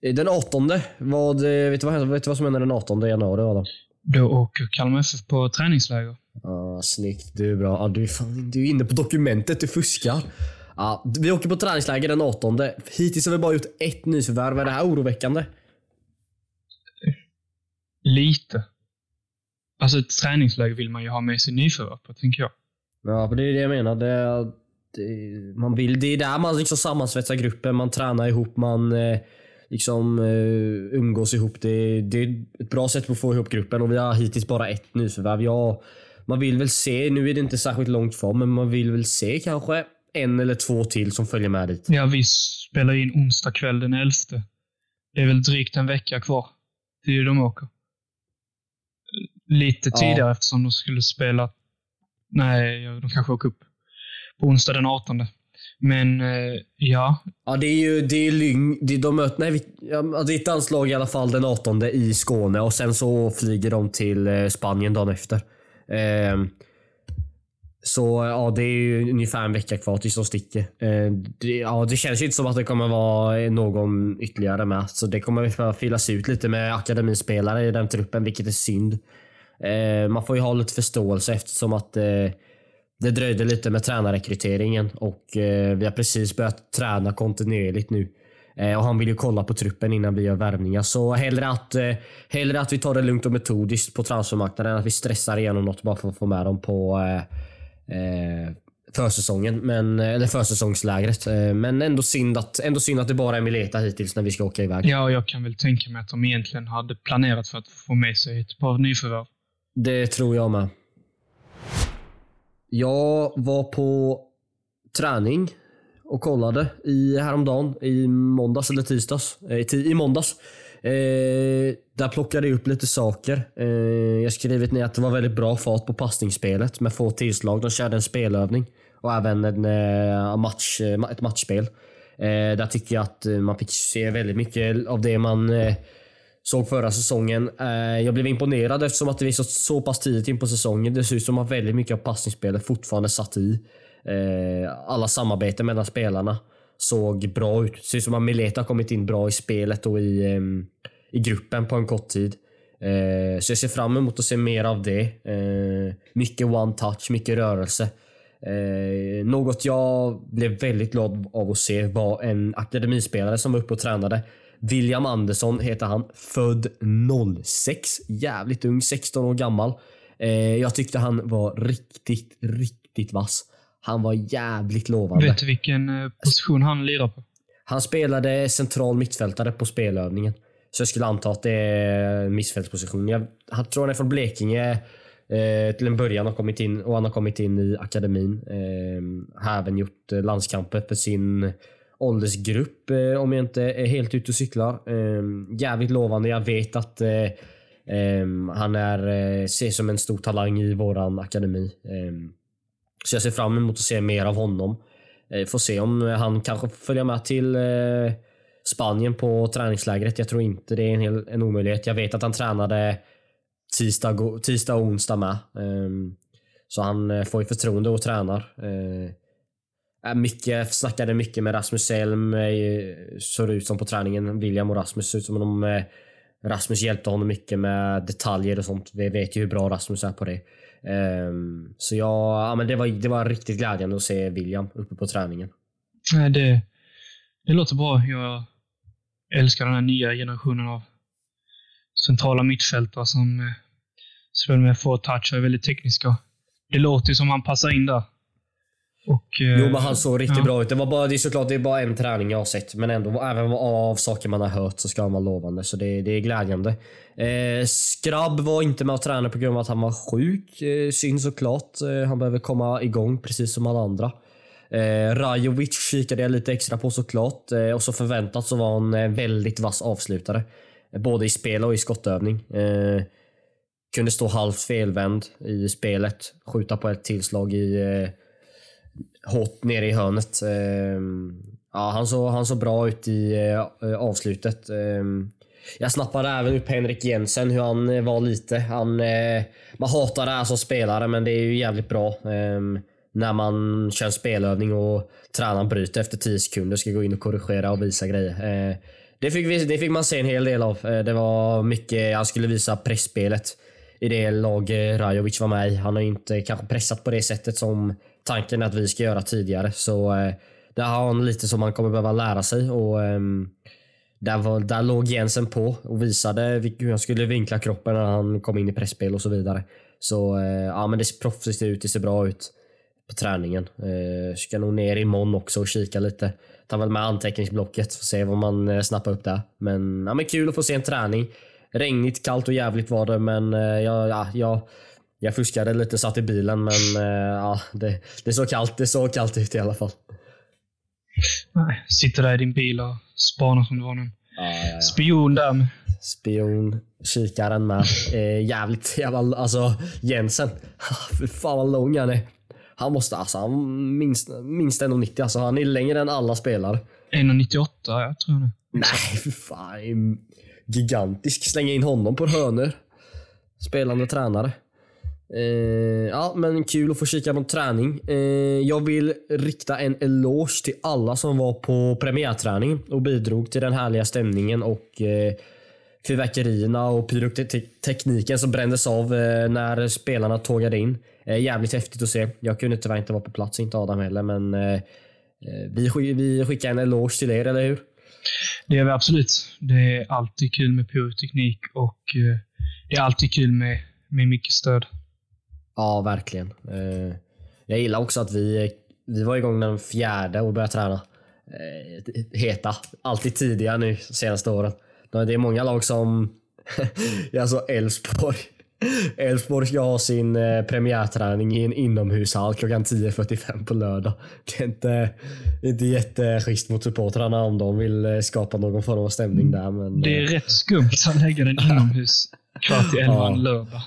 Eh, den 18, vad, eh, vet, du vad, vet du vad som händer den 18 januari Adam? Då åker Kalmar FF på träningsläger. Ah, snyggt, du är bra. Ah, du, är fan, du är inne på dokumentet, du fuskar. Ah, vi åker på träningsläger den 18. Hittills har vi bara gjort ett nyförvärv. Är det här oroväckande? Lite. Alltså ett träningsläger vill man ju ha med sig nyförvärv på, tänker jag. Ja, det är det jag menar. Det, det, man vill, det är där man liksom sammansvetsar gruppen, man tränar ihop, man eh, liksom eh, umgås ihop. Det, det är ett bra sätt att få ihop gruppen och vi har hittills bara ett nyförvärv. Ja, man vill väl se, nu är det inte särskilt långt kvar, men man vill väl se kanske en eller två till som följer med dit. Ja, vi spelar in onsdag kväll den 11. Det är väl drygt en vecka kvar till de åker. Lite Ja. tidigare eftersom de skulle spela... Nej, de kanske åker upp på onsdag den 18. Men eh, ja, Ja, det är ju det är Lyng. Det, de möter, nej, vi- ja, det är ett landslag i alla fall den 18 i Skåne och sen så flyger de till eh, Spanien dagen efter. Ehm, så ja, det är ju ungefär en vecka kvar tills de sticker. Eh, det, ja, det känns ju inte som att det kommer vara någon ytterligare med. Så det kommer behöva fyllas ut lite med akademispelare i den truppen, vilket är synd. Eh, man får ju ha lite förståelse eftersom att eh, det dröjde lite med tränarrekryteringen och eh, vi har precis börjat träna kontinuerligt nu. Eh, och han vill ju kolla på truppen innan vi gör värvningar. Så hellre att, eh, hellre att vi tar det lugnt och metodiskt på transfermarknaden än att vi stressar igenom något bara för att få med dem på eh, eh, försäsongen. Men, eller försäsongslägret. Eh, men ändå synd, att, ändå synd att det bara är Mileta hittills när vi ska åka iväg. Ja, jag kan väl tänka mig att de egentligen hade planerat för att få med sig ett par nyförvärv. Det tror jag med. Jag var på träning och kollade i häromdagen, i måndags eller tisdags. Eh, I måndags. Eh, där plockade jag upp lite saker. Eh, jag skrivit ner att det var väldigt bra fart på passningsspelet med få tillslag. De körde en spelövning och även en, eh, match, eh, ett matchspel. Eh, där tycker jag att eh, man fick se väldigt mycket av det man eh, såg förra säsongen. jag blev imponerad eftersom att det visat så, så pass tidigt in på säsongen. Det ser ut som att väldigt mycket av passningsspelet fortfarande satt i. alla samarbeten mellan spelarna såg bra ut. Det ser ut som att Mileta har kommit in bra i spelet och i, ehm, i gruppen på en kort tid. Eh, så jag ser fram emot att se mer av det. Eh, mycket one touch, mycket rörelse. Eh, något jag blev väldigt glad av att se var en akademispelare som var uppe och tränade. William Andersson heter han. Född 06. Jävligt ung, 16 år gammal. Jag tyckte han var riktigt, riktigt vass. Han var jävligt lovande. Vet du vilken eh, position han lirar på? Han spelade central mittfältare på spelövningen. Så jag skulle anta att det är mittfältsposition. Jag, jag tror han är från Blekinge eh, till en början har kommit in och han har kommit in i akademin. Eh, har även gjort eh, landskamper för sin åldersgrupp eh, om jag inte är helt ute och cyklar. Eh, jävligt lovande. Jag vet att eh, han är, ses som en stor talang i våran akademi. Så jag ser fram emot att se mer av honom. Eh, får se om han kanske följer med till eh, Spanien på träningslägret. Jag tror inte det är en, hel, en omöjlighet. Jag vet att han tränade tisdag, tisdag och onsdag med. Ehm, så han eh, får ju förtroende och tränar. Mycket, snackade mycket med Rasmus Elm. Såg ut som på träningen. William och Rasmus såg ut som om Rasmus hjälpte honom mycket med detaljer och sånt. Vi vet ju hur bra Rasmus är på det. Um, så ja, ja, men det, var, det var riktigt glädjande att se William uppe på träningen. Nej, det, det låter bra. Jag älskar den här nya generationen av centrala mittfältare som eh, spelar med få touch och är väldigt tekniska. Det låter som han passar in där. Och, eh, jo, men han såg riktigt ja. bra ut. Det, var bara, det är såklart det är bara en träning jag har sett, men ändå även av saker man har hört så ska han vara lovande. Så det, det är glädjande. Eh, Skrabb var inte med och tränade på grund av att han var sjuk. Eh, synd såklart. Eh, han behöver komma igång precis som alla andra. Eh, Rajovic kikade jag lite extra på såklart. Eh, och så förväntat så var han en väldigt vass avslutare. Eh, både i spel och i skottövning. Eh, kunde stå halvt felvänd i spelet. Skjuta på ett tillslag i eh, hårt nere i hörnet. Ehm, ja, han, såg, han såg bra ut i eh, avslutet. Ehm, jag snappade även upp Henrik Jensen, hur han eh, var lite. Han, eh, man hatar det här som spelare, men det är ju jävligt bra. Ehm, när man kör en spelövning och tränaren bryter efter 10 sekunder ska gå in och korrigera och visa grejer. Eh, det fick, vi, det fick man se en hel del av. Eh, det var mycket, han skulle visa pressspelet i det lag eh, Rajovic var med i. Han har inte kanske pressat på det sättet som tanken är att vi ska göra tidigare. Så eh, har han lite som man kommer behöva lära sig. Och, eh, där, var, där låg Jensen på och visade hur han skulle vinkla kroppen när han kom in i pressspel och så vidare. Så eh, ja, men det ser proffsigt ut, det ser bra ut på träningen. Eh, ska nog ner imorgon också och kika lite. Ta väl med anteckningsblocket och se vad man eh, snappar upp där. Men, ja, men kul att få se en träning. Regnigt, kallt och jävligt var det men eh, ja, ja, jag jag fuskade lite, satt i bilen men eh, ja, det, det såg kallt, det såg kallt ut i alla fall. Nej, sitter där i din bil och spanar som du var någon ja, ja, ja. spion där. Spion, kikaren med. Eh, jävligt jävla, alltså Jensen. Fy fan vad lång han är. Han måste, alltså han minst, minst 1,90 alltså. Han är längre än alla spelare. 1,98 jag tror jag. Nej, för fan. Gigantisk. Slänga in honom på hörnor. Spelande tränare. Eh, ja, men kul att få kika på träning. Eh, jag vill rikta en eloge till alla som var på premiärträning och bidrog till den härliga stämningen och eh, fyrverkerierna och pyrotekniken som brändes av eh, när spelarna tågade in. Eh, jävligt häftigt att se. Jag kunde tyvärr inte vara på plats, inte Adam heller, men eh, eh vi, vi skickar en eloge till er, eller hur? Det gör vi absolut. Det är alltid kul med pyroteknik och eh, det är alltid kul med, med mycket stöd. Ja, verkligen. Jag gillar också att vi, vi var igång den fjärde och började träna. Heta. Alltid tidiga nu senaste åren. Det är många lag som... [LAUGHS] alltså Elfsborg. Elfsborg ska ha sin eh, premiärträning i en inomhushall klockan 10.45 på lördag. Det är inte, inte jätteschysst mot supportrarna om de vill eh, skapa någon form av stämning där. Men, det är eh. rätt skumt att lägga den [LAUGHS] inomhus kvart i elva ja. lördag.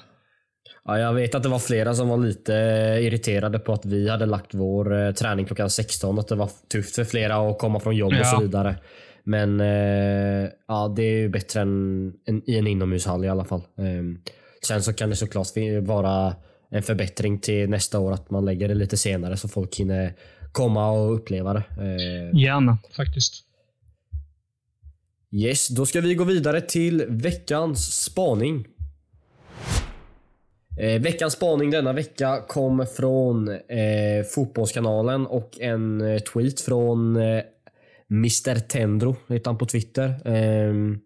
Ja, jag vet att det var flera som var lite irriterade på att vi hade lagt vår träning klockan 16. Att det var tufft för flera att komma från jobb ja. och så vidare. Men eh, ja, det är ju bättre än, än i en inomhushall i alla fall. Eh, sen så kan det såklart vara en förbättring till nästa år att man lägger det lite senare så folk hinner komma och uppleva det. Eh, Gärna faktiskt. Yes, då ska vi gå vidare till veckans spaning. Eh, veckans spaning denna vecka kom från eh, Fotbollskanalen och en eh, tweet från eh, Mr Tendro heter han på Twitter. Ehm,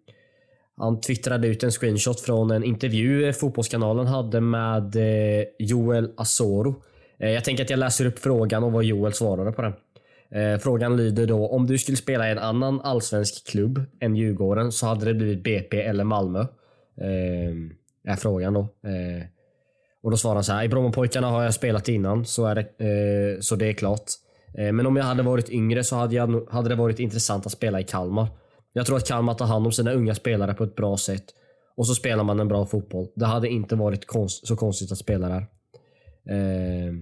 han twittrade ut en screenshot från en intervju eh, Fotbollskanalen hade med eh, Joel Asoro. Eh, jag tänker att jag läser upp frågan och vad Joel svarade på den. Eh, frågan lyder då, om du skulle spela i en annan allsvensk klubb än Djurgården så hade det blivit BP eller Malmö. Ehm, är frågan då. Eh, och då svarar han så här, i Brommapojkarna har jag spelat innan så, är det, eh, så det är klart. Eh, men om jag hade varit yngre så hade, jag, hade det varit intressant att spela i Kalmar. Jag tror att Kalmar tar hand om sina unga spelare på ett bra sätt. Och så spelar man en bra fotboll. Det hade inte varit konst, så konstigt att spela där. Eh,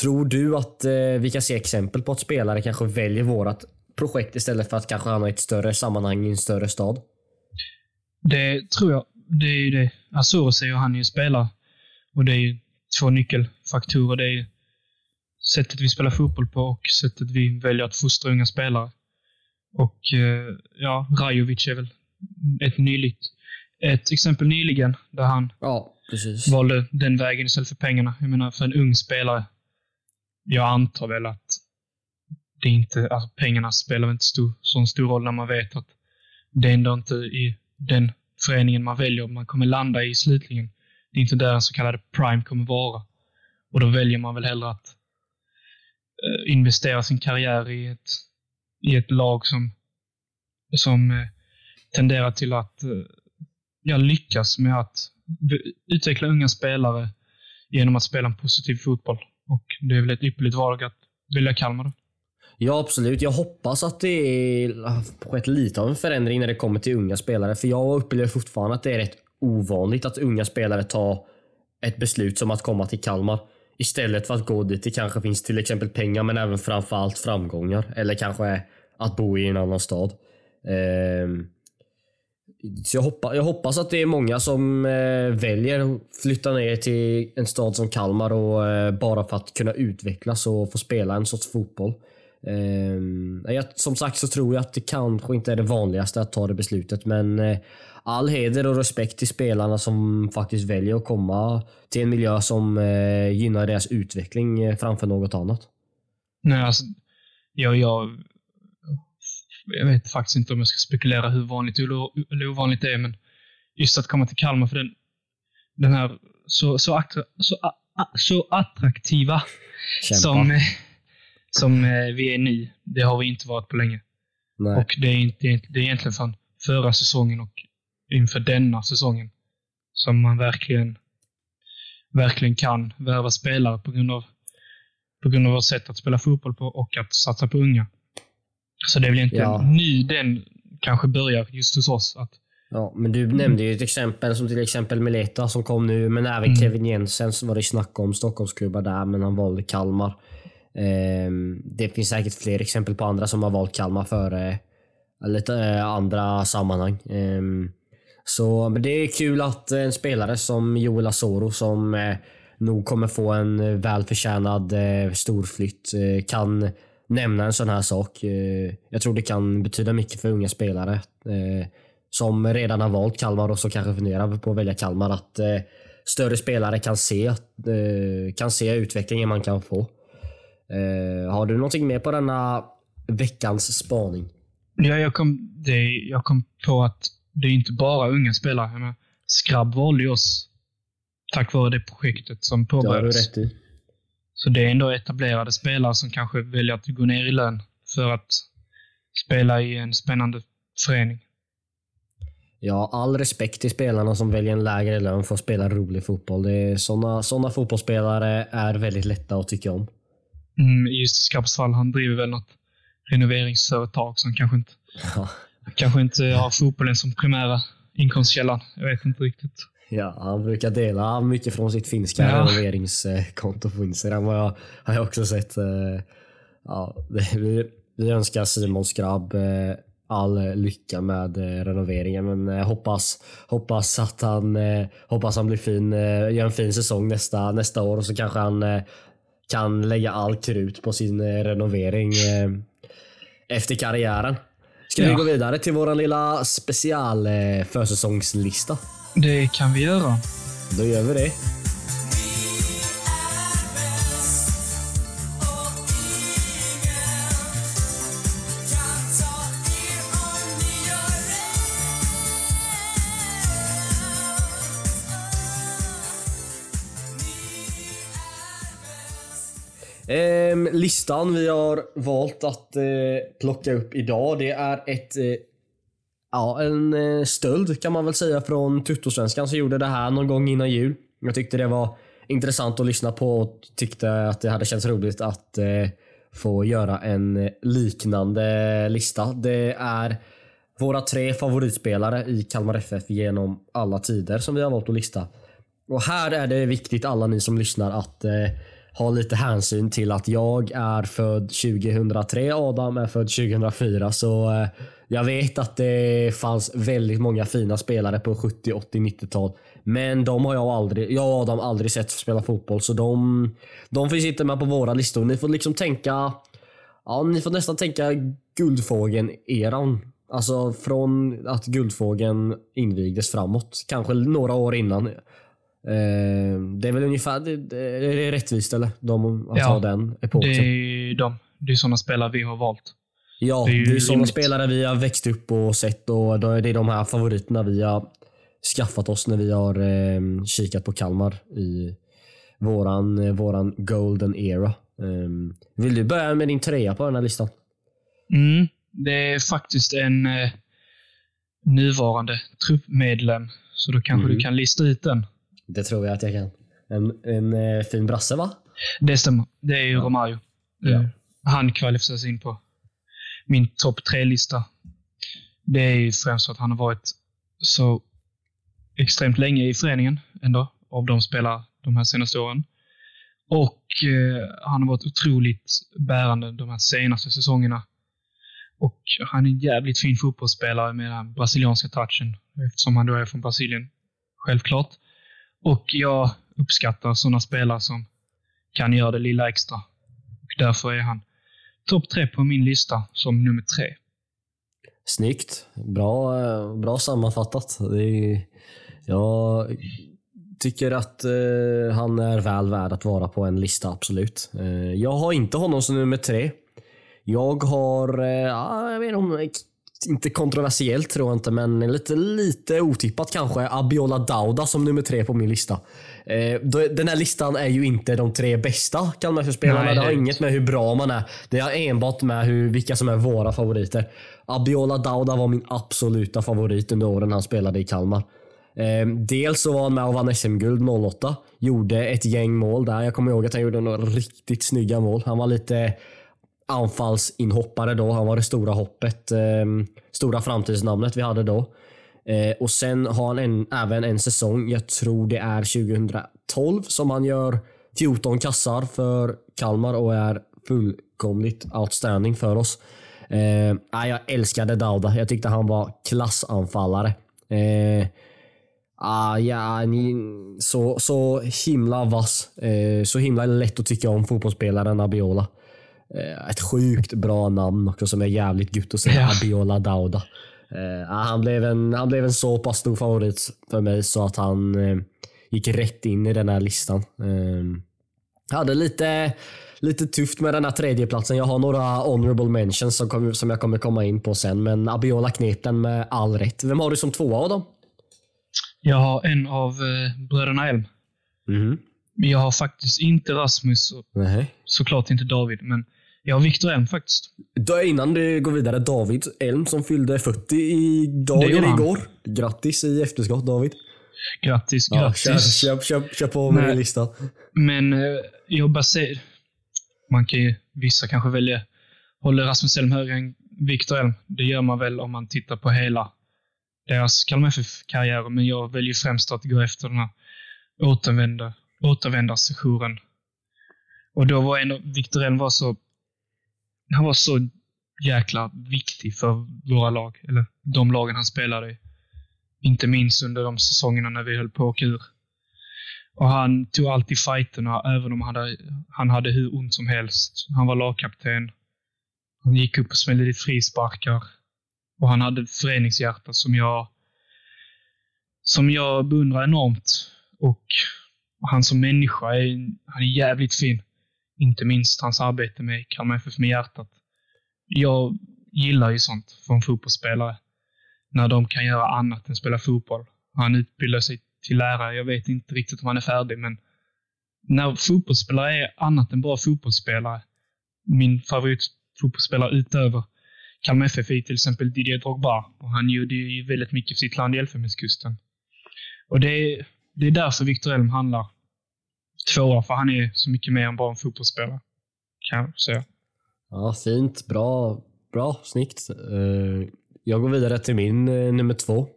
tror du att eh, vi kan se exempel på att spelare kanske väljer vårt projekt istället för att kanske hamna i ett större sammanhang i en större stad? Det tror jag. Det är ju det. Azor säger han är ju spelare. Och det är ju två nyckelfaktorer. Det är sättet vi spelar fotboll på och sättet vi väljer att fostra unga spelare. Och eh, ja, Rajovic är väl ett nyligt ett exempel nyligen där han ja, valde den vägen istället för pengarna. Jag menar, för en ung spelare. Jag antar väl att det inte, alltså pengarna spelar inte stor, så stor roll när man vet att det är ändå inte i den föreningen man väljer man kommer landa i slutligen. Det är inte där en så kallad prime kommer vara. Och då väljer man väl hellre att Eh, investera sin karriär i ett, i ett lag som, som eh, tenderar till att eh, ja, lyckas med att utveckla unga spelare genom att spela en positiv fotboll. Och Det är väl ett ypperligt val att välja Kalmar. Ja, absolut. Jag hoppas att det har skett lite av en förändring när det kommer till unga spelare. För jag upplever fortfarande att det är rätt ovanligt att unga spelare tar ett beslut som att komma till Kalmar. Istället för att gå dit det kanske finns till exempel pengar men även framförallt framgångar. Eller kanske att bo i en annan stad. Ehm, så jag, hoppas, jag hoppas att det är många som eh, väljer att flytta ner till en stad som Kalmar och eh, bara för att kunna utvecklas och få spela en sorts fotboll. Ehm, som sagt så tror jag att det kanske inte är det vanligaste att ta det beslutet men eh, all heder och respekt till spelarna som faktiskt väljer att komma till en miljö som eh, gynnar deras utveckling eh, framför något annat. Nej, alltså, jag, jag, jag vet faktiskt inte om jag ska spekulera hur vanligt eller ovanligt det är, men just att komma till Kalmar för den, den här så, så, så, så attraktiva som, som eh, vi är nu, det har vi inte varit på länge. Nej. Och det är, inte, det är egentligen från förra säsongen och inför denna säsongen som man verkligen, verkligen kan värva spelare på grund av på grund av vårt sätt att spela fotboll på och att satsa på unga. Så det är väl egentligen ja. nu den kanske börjar just hos oss. Att, ja, men du nämnde ju ett exempel som till exempel Mileta som kom nu, men även mm. Kevin Jensen var det snack om Stockholmsklubbar där, men han valde Kalmar. Ehm, det finns säkert fler exempel på andra som har valt Kalmar före lite eh, andra sammanhang. Ehm, så men det är kul att en spelare som Joel Asoro som eh, nog kommer få en välförtjänad eh, storflytt kan nämna en sån här sak. Jag tror det kan betyda mycket för unga spelare. Som redan har valt Kalmar och som kanske funderar på att välja Kalmar att större spelare kan se, kan se utvecklingen man kan få. Eh, har du någonting mer på denna veckans spaning? Ja, jag kom, det, jag kom på att det är inte bara unga spelare. Jag menar, Skrabb valde ju oss tack vare det projektet som Det har du påbörjades. rätt i. Så det är ändå etablerade spelare som kanske väljer att gå ner i lön för att spela i en spännande förening. Ja, all respekt till spelarna som väljer en lägre lön för att spela rolig fotboll. Såna, såna fotbollsspelare är väldigt lätta att tycka om. Mm, just i Skrabbs fall, han driver väl något renoveringsföretag som kanske inte, Ja. kanske inte har fotbollen som primära inkomstkällan. Jag vet inte riktigt. Ja, han brukar dela mycket från sitt finska Ja. renoveringskonto på Instagram. Har jag, har jag också sett. eh, Ja, vi, vi önskar Simon Skrabb eh, all lycka med eh, renoveringen. Men hoppas, hoppas att han, hoppas han blir fin, gör en fin säsong nästa, nästa år och så kanske han kan lägga all krut på sin eh, renovering eh, efter karriären. Ska vi Ja. gå vidare till vår lilla special eh, försäsongslista? Det kan vi göra. Då gör vi det. Listan vi har valt att eh, plocka upp idag det är ett eh, Ja, en eh, stöld kan man väl säga från Tuttosvenskan som gjorde det här någon gång innan jul. Jag tyckte det var intressant att lyssna på och tyckte att det hade känts roligt att eh, få göra en liknande lista. Det är våra tre favoritspelare i Kalmar FF genom alla tider som vi har valt att lista. Och här är det viktigt alla ni som lyssnar att eh, ha lite hänsyn till att jag är född 2003, Adam är född 2004. Så eh, jag vet att det fanns väldigt många fina spelare på 70, 80, 90-tal. Men de har jag aldrig, jag och Adam aldrig sett spela fotboll. Så de, de finns inte med på våra listor. Ni får liksom tänka, ja ni får nästan tänka Guldfågeln-eran. Alltså från att Guldfågeln invigdes framåt. Kanske några år innan. Eh, det är väl ungefär det, det är rättvist eller? De, att Ja, ha den epoken. Det är de. Det är sådana spelare vi har valt. ja, det det är är, ju sådana spelare vi har växt upp och sett och då är det de här favoriterna vi har skaffat oss när vi har eh, kikat på Kalmar i våran, våran golden era. Eh, vill du börja med din trea på den här listan? Mm, det är faktiskt en eh, nuvarande truppmedlem, så då kanske Mm. du kan lista ut den. Det tror jag att jag kan. En, en eh, fin brasse va? Det stämmer. Det är ju Romario. Ja. Eh, Han kvalificeras in på min topp tre-lista. Det är ju främst för att han har varit så extremt länge i föreningen ändå, av de spelare de här senaste åren. Och eh, han har varit otroligt bärande de här senaste säsongerna. Och han är en jävligt fin fotbollsspelare med den brasilianska touchen, eftersom han då är från Brasilien. Självklart. Och jag uppskattar sådana spelare som kan göra det lilla extra. Och därför är han topp tre på min lista som nummer tre. Snyggt. Bra, eh, bra sammanfattat. Det är, jag tycker att eh, han är väl värd att vara på en lista, absolut. Eh, jag har inte honom som nummer tre. Jag har, eh, jag vet inte om, inte kontroversiellt tror jag inte, men lite, lite otippat kanske, Abiola Dauda som nummer tre på min lista. Eh, den här listan är ju inte de tre bästa Kalmar FF-spelarna. Nej, Det har inget med hur bra man är. Det har enbart med hur, vilka som är våra favoriter. Abiola Dauda var min absoluta favorit under åren han spelade i Kalmar. Eh, dels så var han med och vann SM-guld 08. Gjorde ett gäng mål där. Jag kommer ihåg att han gjorde några riktigt snygga mål. Han var lite anfallsinhoppare då. Han var det stora hoppet. Eh, stora framtidsnamnet vi hade då. Eh, och sen har han en, även en säsong, jag tror det är 2012, som han gör 14 kassar för Kalmar och är fullkomligt outstanding för oss. Eh, jag älskade Dauda. Jag tyckte han var klassanfallare. Eh, ah, ja, ni, så, så himla vass. Eh, så himla lätt att tycka om fotbollsspelaren Abiola. Eh, ett sjukt bra namn också som är jävligt gött att säga. Ja. Abiola Dauda. Eh, han, blev en, han blev en så pass stor favorit för mig så att han eh, gick rätt in i den här listan. Eh, jag hade lite, lite tufft med den här tredjeplatsen. Jag har några honorable mentions som, kom, som jag kommer komma in på sen, men Abiola knep den med all rätt. Vem har du som tvåa av dem? Jag har en av eh, bröderna Elm. Men Jag har faktiskt inte Rasmus och Nej. såklart inte David, men jag har Viktor Elm faktiskt. Då innan du går vidare, David Elm som fyllde 40 idag Det eller igår. Grattis i efterskott David. Grattis, Ja, grattis. kör, kör, kör, kör på med Nej. din lista. Men eh, jag baserar... Man kan ju, vissa kanske välja håller Rasmus Elm högre än Viktor Elm. Det gör man väl om man tittar på hela deras Kalmar FF-karriär. Men jag väljer främst att gå efter den här återvända, återvändarsessionen. Och då var ändå Viktor Elm var så... Han var så jäkla viktig för våra lag, eller de lagen han spelade i. Inte minst under de säsongerna när vi höll på att åka ur. Och han tog alltid fighterna, även om han hade, han hade hur ont som helst. Han var lagkapten. Han gick upp och smällde dit frisparkar. Och han hade ett föreningshjärta som jag, som jag beundrar enormt. Och han som människa är, han är jävligt fin. Inte minst hans arbete med Kalmar FF med hjärtat. Jag gillar ju sånt från fotbollsspelare. När de kan göra annat än spela fotboll. Han utbildar sig till lärare. Jag vet inte riktigt om han är färdig, men när fotbollsspelare är annat än bara fotbollsspelare. Min favoritfotbollsspelare utöver Kalmar FF är till exempel Didier Drogba. Och han gjorde ju väldigt mycket för sitt land i Elfenbenskusten. Och det är, det är därför Viktor Elm handlar tvåa, för han är så mycket mer än bara en fotbollsspelare. Kan jag säga. Ja, fint. Bra. Bra. Snyggt. Eh, jag går vidare till min eh, nummer två.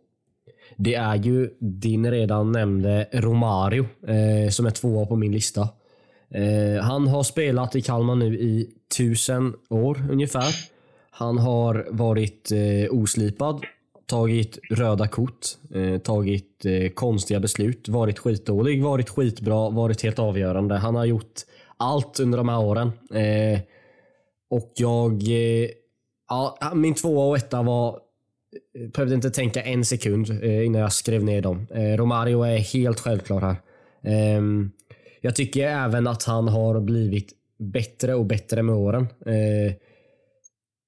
Det är ju din redan nämnde Romario eh, som är tvåa på min lista. Han har spelat i Kalmar nu i tusen år ungefär. Han har varit eh, oslipad, tagit röda kort, eh, tagit eh, konstiga beslut, varit skitdålig, varit skitbra, varit helt avgörande. Han har gjort allt under de här åren. Eh, och jag... Eh, ja, min tvåa och etta var... Eh, behövde inte tänka en sekund eh, innan jag skrev ner dem. Romario är helt självklar här. Ehm, jag tycker även att han har blivit bättre och bättre med åren. Eh,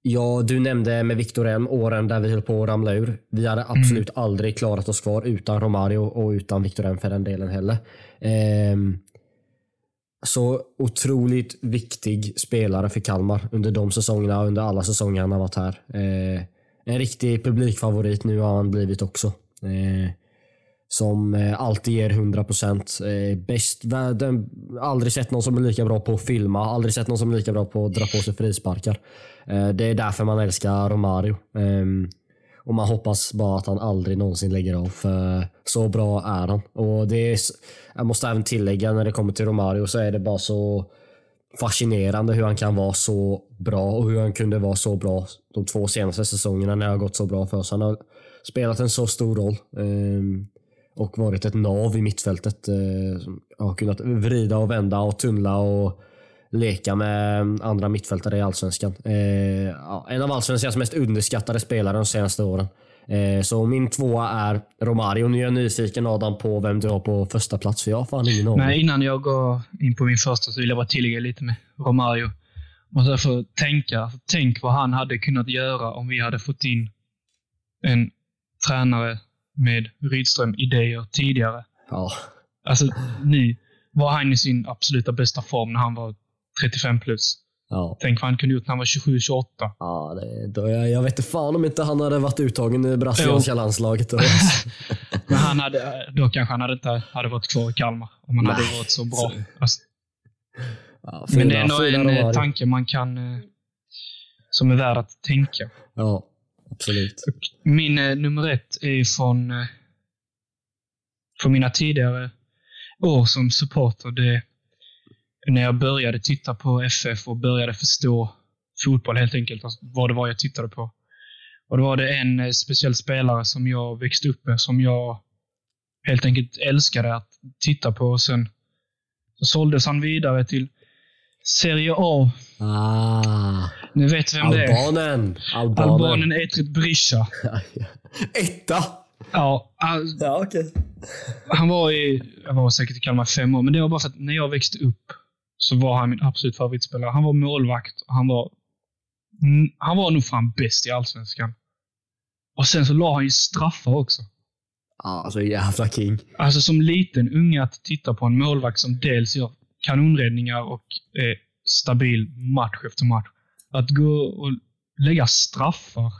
ja, du nämnde med Victor Elm åren där vi höll på att ramla ur. Vi hade absolut aldrig klarat oss kvar utan Romario och utan Victor Elm för den delen heller. Ehm, så otroligt viktig spelare för Kalmar under de säsongerna och under alla säsonger han har varit här. Eh, en riktig publikfavorit nu har han blivit också. Eh, som eh, alltid ger 100%. Eh, bäst världen. Aldrig sett någon som är lika bra på att filma. Aldrig sett någon som är lika bra på att dra på sig frisparkar. Eh, det är därför man älskar Romario. Ehm, och man hoppas bara att han aldrig någonsin lägger av. För så bra är han. Och det är, jag måste även tillägga när det kommer till Romario så är det bara så fascinerande hur han kan vara så bra och hur han kunde vara så bra de två senaste säsongerna när det har gått så bra för oss. Han har spelat en så stor roll ehm, och varit ett nav i mittfältet. eh, som har kunnat vrida och vända och tunnla och leka med andra mittfältare i Allsvenskan. Eh, en av Allsvenskans mest underskattade spelare de senaste åren. Eh, så min tvåa är Romario. Nu är jag nyfiken Adam på vem du har på första plats för jag har fan ingen aning. Men innan jag går in på min första så vill jag bara tillägga lite med Romario. Och därför tänka, alltså, tänk vad han hade kunnat göra om vi hade fått in en tränare med Rydström-idéer tidigare. Ja, Alltså, nu var han i sin absoluta bästa form när han var 35 plus. ja. Tänk vad han kunde gjort när han var 27-28. Ja, det, då, jag, jag vet inte fan om inte han hade varit uttagen i brasilianska landslaget. [LAUGHS] Men han hade, då kanske han hade inte hade varit kvar i Kalmar om han hade Nej. varit så bra. Alltså, Ja, men det är fina- ändå fina en eh, tanke man kan, eh, som är värd att tänka. Ja, absolut. Min eh, nummer ett är från, eh, från mina tidigare år som supporter. Det, när jag började titta på FF och började förstå fotboll helt enkelt, alltså vad det var jag tittade på. Och då var det en eh, speciell spelare som jag växte upp med, som jag helt enkelt älskade att titta på. Och sen så såldes han vidare till Serie A Ah, Ni vet vem det är? Albanen! Albanen. Albanen Etrit Berisha. [LAUGHS] Etta! Ja, all, Ja, okej. han var i, jag var säkert i Kalmar fem år, men det var bara för att när jag växte upp så var han min absolut favoritspelare. Han var målvakt och han var, han var nog fan bäst i Allsvenskan. Och sen så la han ju straffar också. Ja, alltså jävla king. Alltså som liten unge att titta på en målvakt som dels gör kanonräddningar och är stabil match efter match. Att gå och lägga straffar,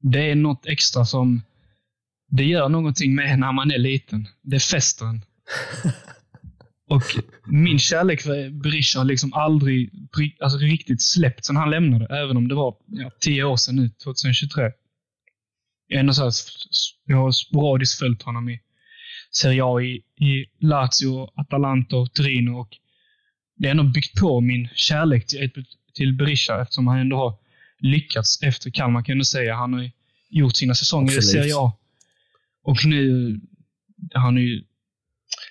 det är något extra som det gör någonting med när man är liten. Det fäster en. [LAUGHS] Och min kärlek för Berisha har liksom aldrig alltså, riktigt släppt sedan han lämnade, även om det var ja, tio år sedan nu, 2023. Ändå så här, jag har sporadiskt följt honom i Serie A i, i Lazio, Atalanta och Torino. Och det har ändå byggt på min kärlek till, till Berisha eftersom han ändå har lyckats efter Kalmar kan jag ändå säga. Han har gjort sina säsonger i Absolut. Serie A. Och nu, han är ju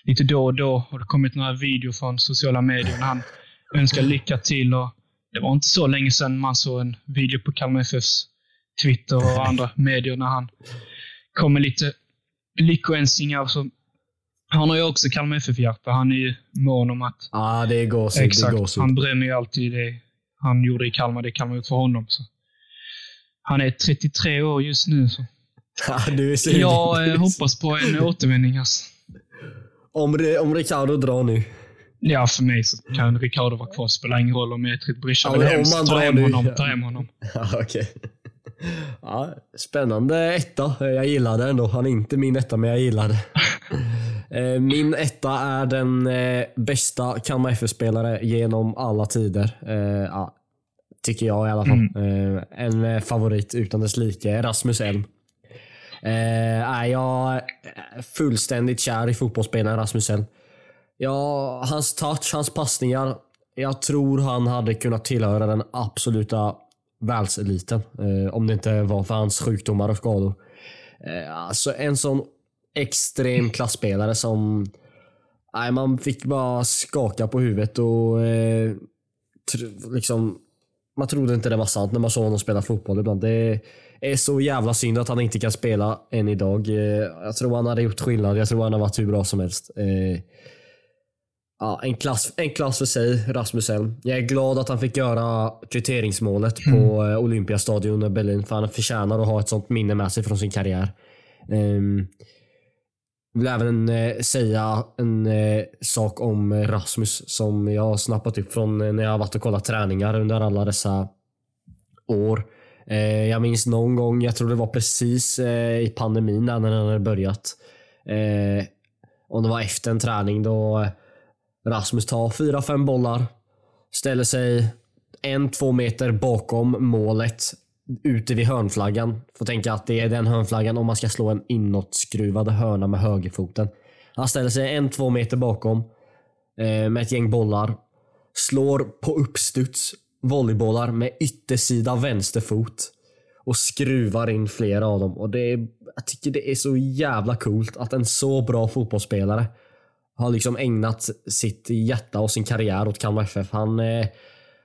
lite då och då har det kommit några videor från sociala medier när han önskar lycka till. Och det var inte så länge sedan man såg en video på Kalmar FFs Twitter och andra medier när han kom med lite lyckoönskningar. Han har ju också Kalmar FF-hjärta. Han är ju mån om att Ja, det är gåshud. Det är Exakt. gåshud. Han bränner ju alltid det han gjorde i Kalmar. Det Kalmar gjort för honom. Så. Han är 33 år just nu. Så. [LAUGHS] Ja, du är sugen. Jag eh, hoppas på en återvändning. Alltså. Om, Re- om Ricardo drar nu. Ja, för mig så kan Ricardo vara kvar. Spelar ingen roll om jag Berisha Ja, vill hem. om så Ta drar hem honom. Ta hem honom. Ja, okej. Ja, spännande etta. Jag gillar det ändå. Han är inte min etta, men jag gillar det. [LAUGHS] Min etta är den eh, bästa Kalmar FF-spelare genom alla tider. Eh, Ja, tycker jag i alla fall. Eh, En eh, favorit utan dess like, Rasmus Elm. Eh, är jag är fullständigt kär i fotbollsspelaren Rasmus Elm. Ja, hans touch, hans passningar. Jag tror han hade kunnat tillhöra den absoluta världseliten. Eh, om det inte var för hans sjukdomar och skador. Eh, alltså en sån extrem klassspelare som... Nej, man fick bara skaka på huvudet och eh, liksom... Man trodde inte det var sant när man såg honom spela fotboll ibland. Det är så jävla synd att han inte kan spela än idag. Eh, jag tror han hade gjort skillnad. Jag tror han har varit hur bra som helst. Eh, Ja, en klass, en klass för sig, Rasmus Elm. Jag är glad att han fick göra kvitteringsmålet på eh, Olympiastadion i Berlin, för han förtjänar att ha ett sånt minne med sig från sin karriär. Um, vill även eh, säga en eh, sak om Rasmus som jag har snappat upp från eh, när jag har varit och kollat träningar under alla dessa år. Eh, jag minns någon gång, jag tror det var precis eh, i pandemin när den hade börjat. Eh, om det var efter en träning då Rasmus tar fyra, fem bollar. Ställer sig en, två meter bakom målet. Ute vid hörnflaggan. Får tänka att det är den hörnflaggan om man ska slå en inåtskruvad hörna med högerfoten. Han ställer sig en, två meter bakom. Eh, med ett gäng bollar. Slår på uppstuds volleybollar med yttersida vänsterfot. Och skruvar in flera av dem. Och det är, jag tycker det är så jävla coolt att en så bra fotbollsspelare har liksom ägnat sitt hjärta och sin karriär åt Kalmar FF. Han, eh,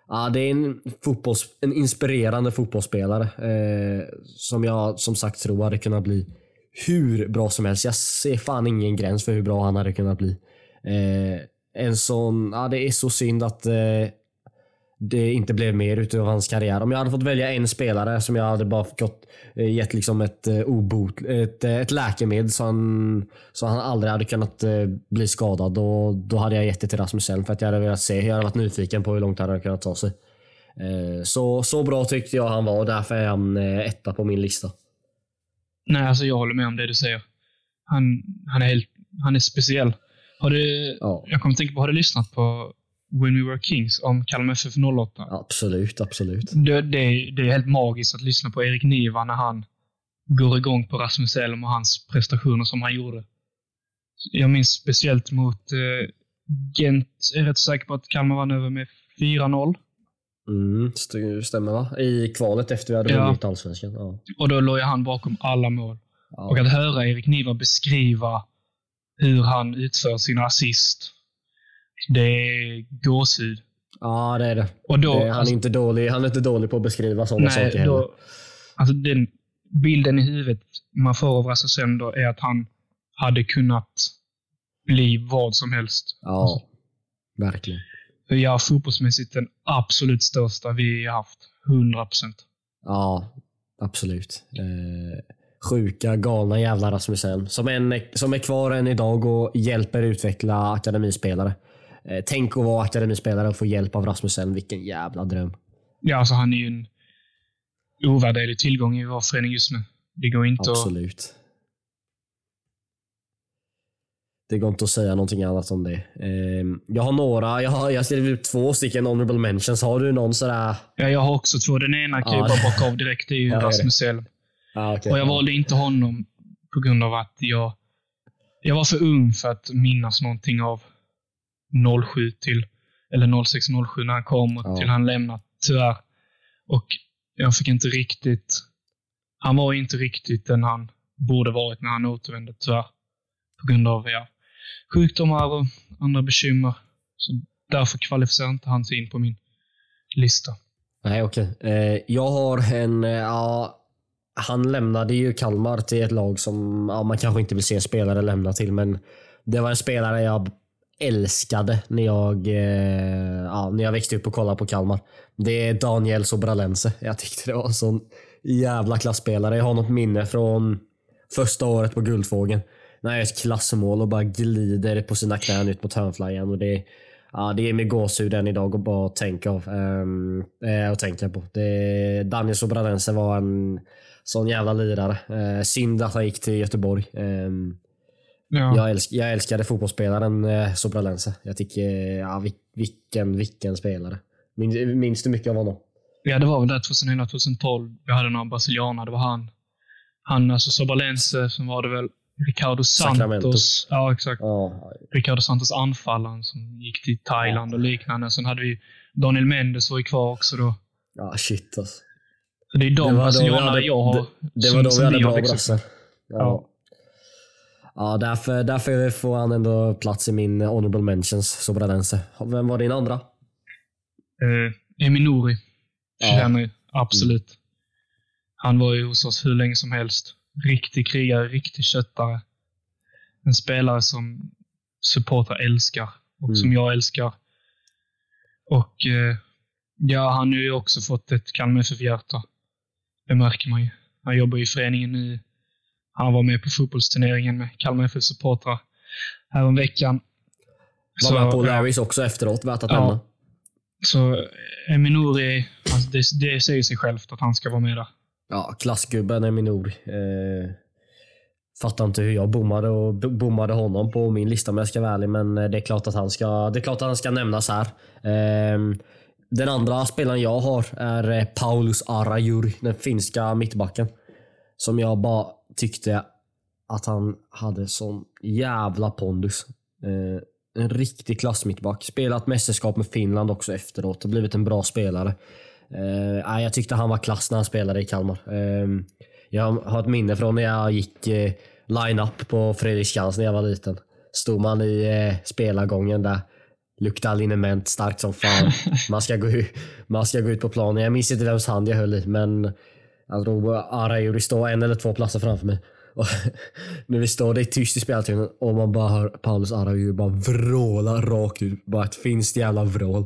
ja, det är en, fotbolls, en inspirerande fotbollsspelare eh, som jag som sagt tror hade kunnat bli hur bra som helst. Jag ser fan ingen gräns för hur bra han hade kunnat bli. Eh, en sån, ja, det är så synd att eh, det inte blev mer utav hans karriär. Om jag hade fått välja en spelare som jag hade bara fått, eh, gett liksom ett eh, obot, ett, eh, ett läkemedel så han, så han aldrig hade kunnat bli skadad. Då, då hade jag gett det till Rasmus Elm för att jag hade velat se. Jag hade varit nyfiken på hur långt han hade kunnat ta sig. Så, så bra tyckte jag han var och därför är han etta på min lista. Nej, alltså jag håller med om det du säger. Han, han, är, helt, han är speciell. Har du, Ja. Jag kommer tänka på, har du lyssnat på When We Were Kings om Kalmar FF 08? Absolut, absolut. Det, det, är- det är helt magiskt att lyssna på Erik Niva när han går igång på Rasmus Elm och hans prestationer som han gjorde. Jag minns speciellt mot eh, Gent, jag är rätt säker på att Kalmar vann över med 4-0. Mm, st- stämmer va? I kvalet efter vi hade Ja. vunnit Allsvenskan. Ja. Och då låg han bakom alla mål. Ja. Och att höra Erik Niva beskriva hur han utför sina assist. Det är gåshud. Ja, det är det. Och då, det han, alltså- är inte dålig, han är inte dålig på att beskriva sådana saker Nej, heller. då, alltså den bilden i huvudet man får av Rasmus Sender är att han hade kunnat bli vad som helst. Ja, verkligen. För jag fotbollsmässigt den absolut största vi har haft. 100 procent. Ja, absolut. Eh, sjuka, galna jävla Rasmussen. Som, en, som är kvar än idag och hjälper utveckla akademispelare. Eh, tänk att vara akademispelare och få hjälp av Rasmussen. Vilken jävla dröm. Ja, alltså han är ju en ovärderlig tillgång i vår förening just nu. Det går inte att... Absolut. Det går inte att säga någonting annat om det. Eh, jag har några, jag har, jag ut två stycken honorable mentions. Har du någon sådär? Ja, jag har också två. Den ena kan Ja. jag bara bocka av direkt. Det är ju Ja. Rasmus Elm. Ah, okay. Och jag valde inte honom på grund av att jag, jag var för ung för att minnas någonting av 07 till, eller 06-07 när han kom och Ja. till han lämnat, tyvärr. Och jag fick inte riktigt, han var inte riktigt den han borde varit när han återvände, tyvärr. På grund av ja, sjukdomar och andra bekymmer. Så därför kvalificerar inte han sig in på min lista. Nej, okej. Eh, jag har en... Eh, ja, han lämnade ju Kalmar till ett lag som ja, man kanske inte vill se spelare lämna till, men det var en spelare jag älskade när jag, eh, ja, när jag växte upp och kollade på Kalmar. Det är Daniel Sobralense. Jag tyckte det var en sån jävla klassspelare. Jag har något minne från första året på Guldfågeln. När jag gör ett klassmål och bara glider på sina knän ut mot hörnflaggan. Och det, ja, det är med gåshud än idag att bara tänka, av, ehm, eh, och tänka på. Det, Daniel Sobralense var en sån jävla lirare. Eh, synd att han gick till Göteborg. Eh, Ja. jag, älsk, jag älskade fotbollsspelaren eh, Sobralense. Jag tycker, ja, vil- vilken, vilken spelare. Minns, minns du mycket av honom? Ja, det var väl där 2011-2012. Vi hade några brasilianer. Det var han. Han, alltså Sobalense, som var det väl Ricardo Sacramento. Santos. Ja, exakt. Ja, Ricardo Santos anfallaren som gick till Thailand och liknande. Sen hade vi Daniel Mendes var ju kvar också då. ja shit alltså. Så det är de hade- jag har. Det, var då vi hade bra brassar. Ja. Ja. Därför, därför får han ändå plats i min honorable mentions, Sobralense. Vem var din andra? Eh, Eminori. Ja. Absolut. Han var ju hos oss hur länge som helst. Riktig krigare, riktig köttare. En spelare som supportrar älskar och Mm. som jag älskar. Och eh, ja, han har ju också fått ett Kalmar FF-hjärta. Det märker man ju. Han jobbar i föreningen nu. Han var med på fotbollsturneringen med Kalmar FF-supportrar häromveckan. Var med på. Larrys också efteråt, värt att Ja. nämna. Så Eminori, alltså det, det säger sig självt att han ska vara med där. Ja, klassgubben är min ord. Eh, fattar inte hur jag bommade och bommade honom på min lista om jag ska vara ärlig, men eh, det är klart att han ska, det är klart att han ska nämnas här. Eh, den andra spelaren jag har är eh, Paulus Arajuri, den finska mittbacken. Som jag bara tyckte att han hade sån jävla pondus. Eh, en riktig klassmittback. Spelat mästerskap med Finland också efteråt och blivit en bra spelare. Eh, jag tyckte han var klass när han spelade i Kalmar. Eh, jag har ett minne från när jag gick eh, line-up på Fredriksskans när jag var liten. Stod man i eh, spelargången där. Luktade liniment starkt som fan. [LAUGHS] Man ska, gå, ut- man ska gå ut på planen. Jag minns inte vems hand jag höll i, men Alltså, jag tror ah, står en eller två platser framför mig. [LAUGHS] Och när vi står, det är tyst i speltiden och man bara hör Paulus Arajuri bara vråla rakt ut. Bara ett finskt jävla vrål.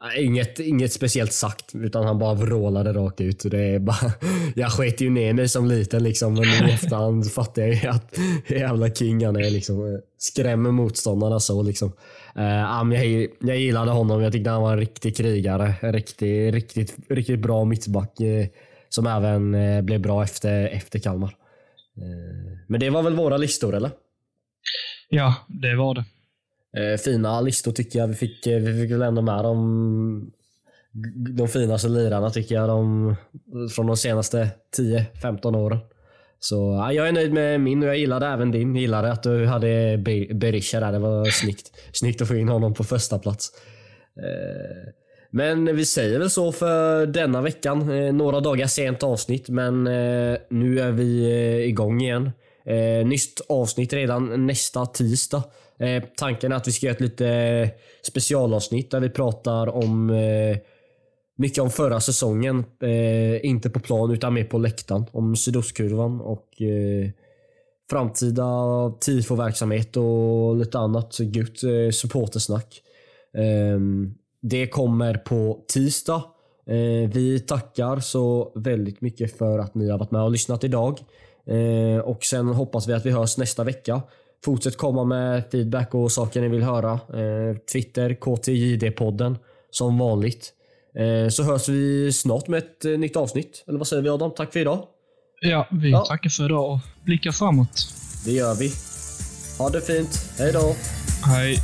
Ah, inget, inget speciellt sagt, utan han bara vrålade rakt ut. Och det är bara, [LAUGHS] jag sket ju ner mig som liten liksom, men i efterhand fattar jag ju att [LAUGHS] jävla king han är. Liksom. Eh, skrämmer motståndarna så liksom. Uh, jag, jag gillade honom. Jag tyckte han var en riktig krigare. En riktig, riktigt, riktigt bra mittback. Uh, som även eh, blev bra efter, efter Kalmar. Eh, men det var väl våra listor eller? Ja, det var det. Eh, fina listor tycker jag. Vi fick, vi fick väl ändå med de, de finaste lirarna tycker jag. De, från de senaste 10-15 åren. Så ja, jag är nöjd med min och jag gillade även din. Jag gillade att du hade Be- Berisha där. Det var snyggt. Snyggt att få in honom på första plats. Men vi säger väl så för denna veckan. Eh, några dagar sent avsnitt men eh, nu är vi eh, igång igen. Nytt avsnitt redan nästa tisdag. Tanken är att vi ska göra ett lite specialavsnitt där vi pratar om mycket om förra säsongen. Inte på plan utan mer på läktaren. Om sydostkurvan och framtida tifoverksamhet och lite annat gött supportersnack. Ehm, det kommer på tisdag. Eh, vi tackar så väldigt mycket för att ni har varit med och lyssnat idag. Eh, och Sen hoppas vi att vi hörs nästa vecka. Fortsätt komma med feedback och saker ni vill höra. Eh, Twitter, KTJD-podden som vanligt. Så hörs vi snart med ett nytt avsnitt. Eller vad säger vi Adam? Tack för idag. Ja, vi Ja. tackar för idag och blickar framåt. Det gör vi. Ha det fint. Hej då. Hej.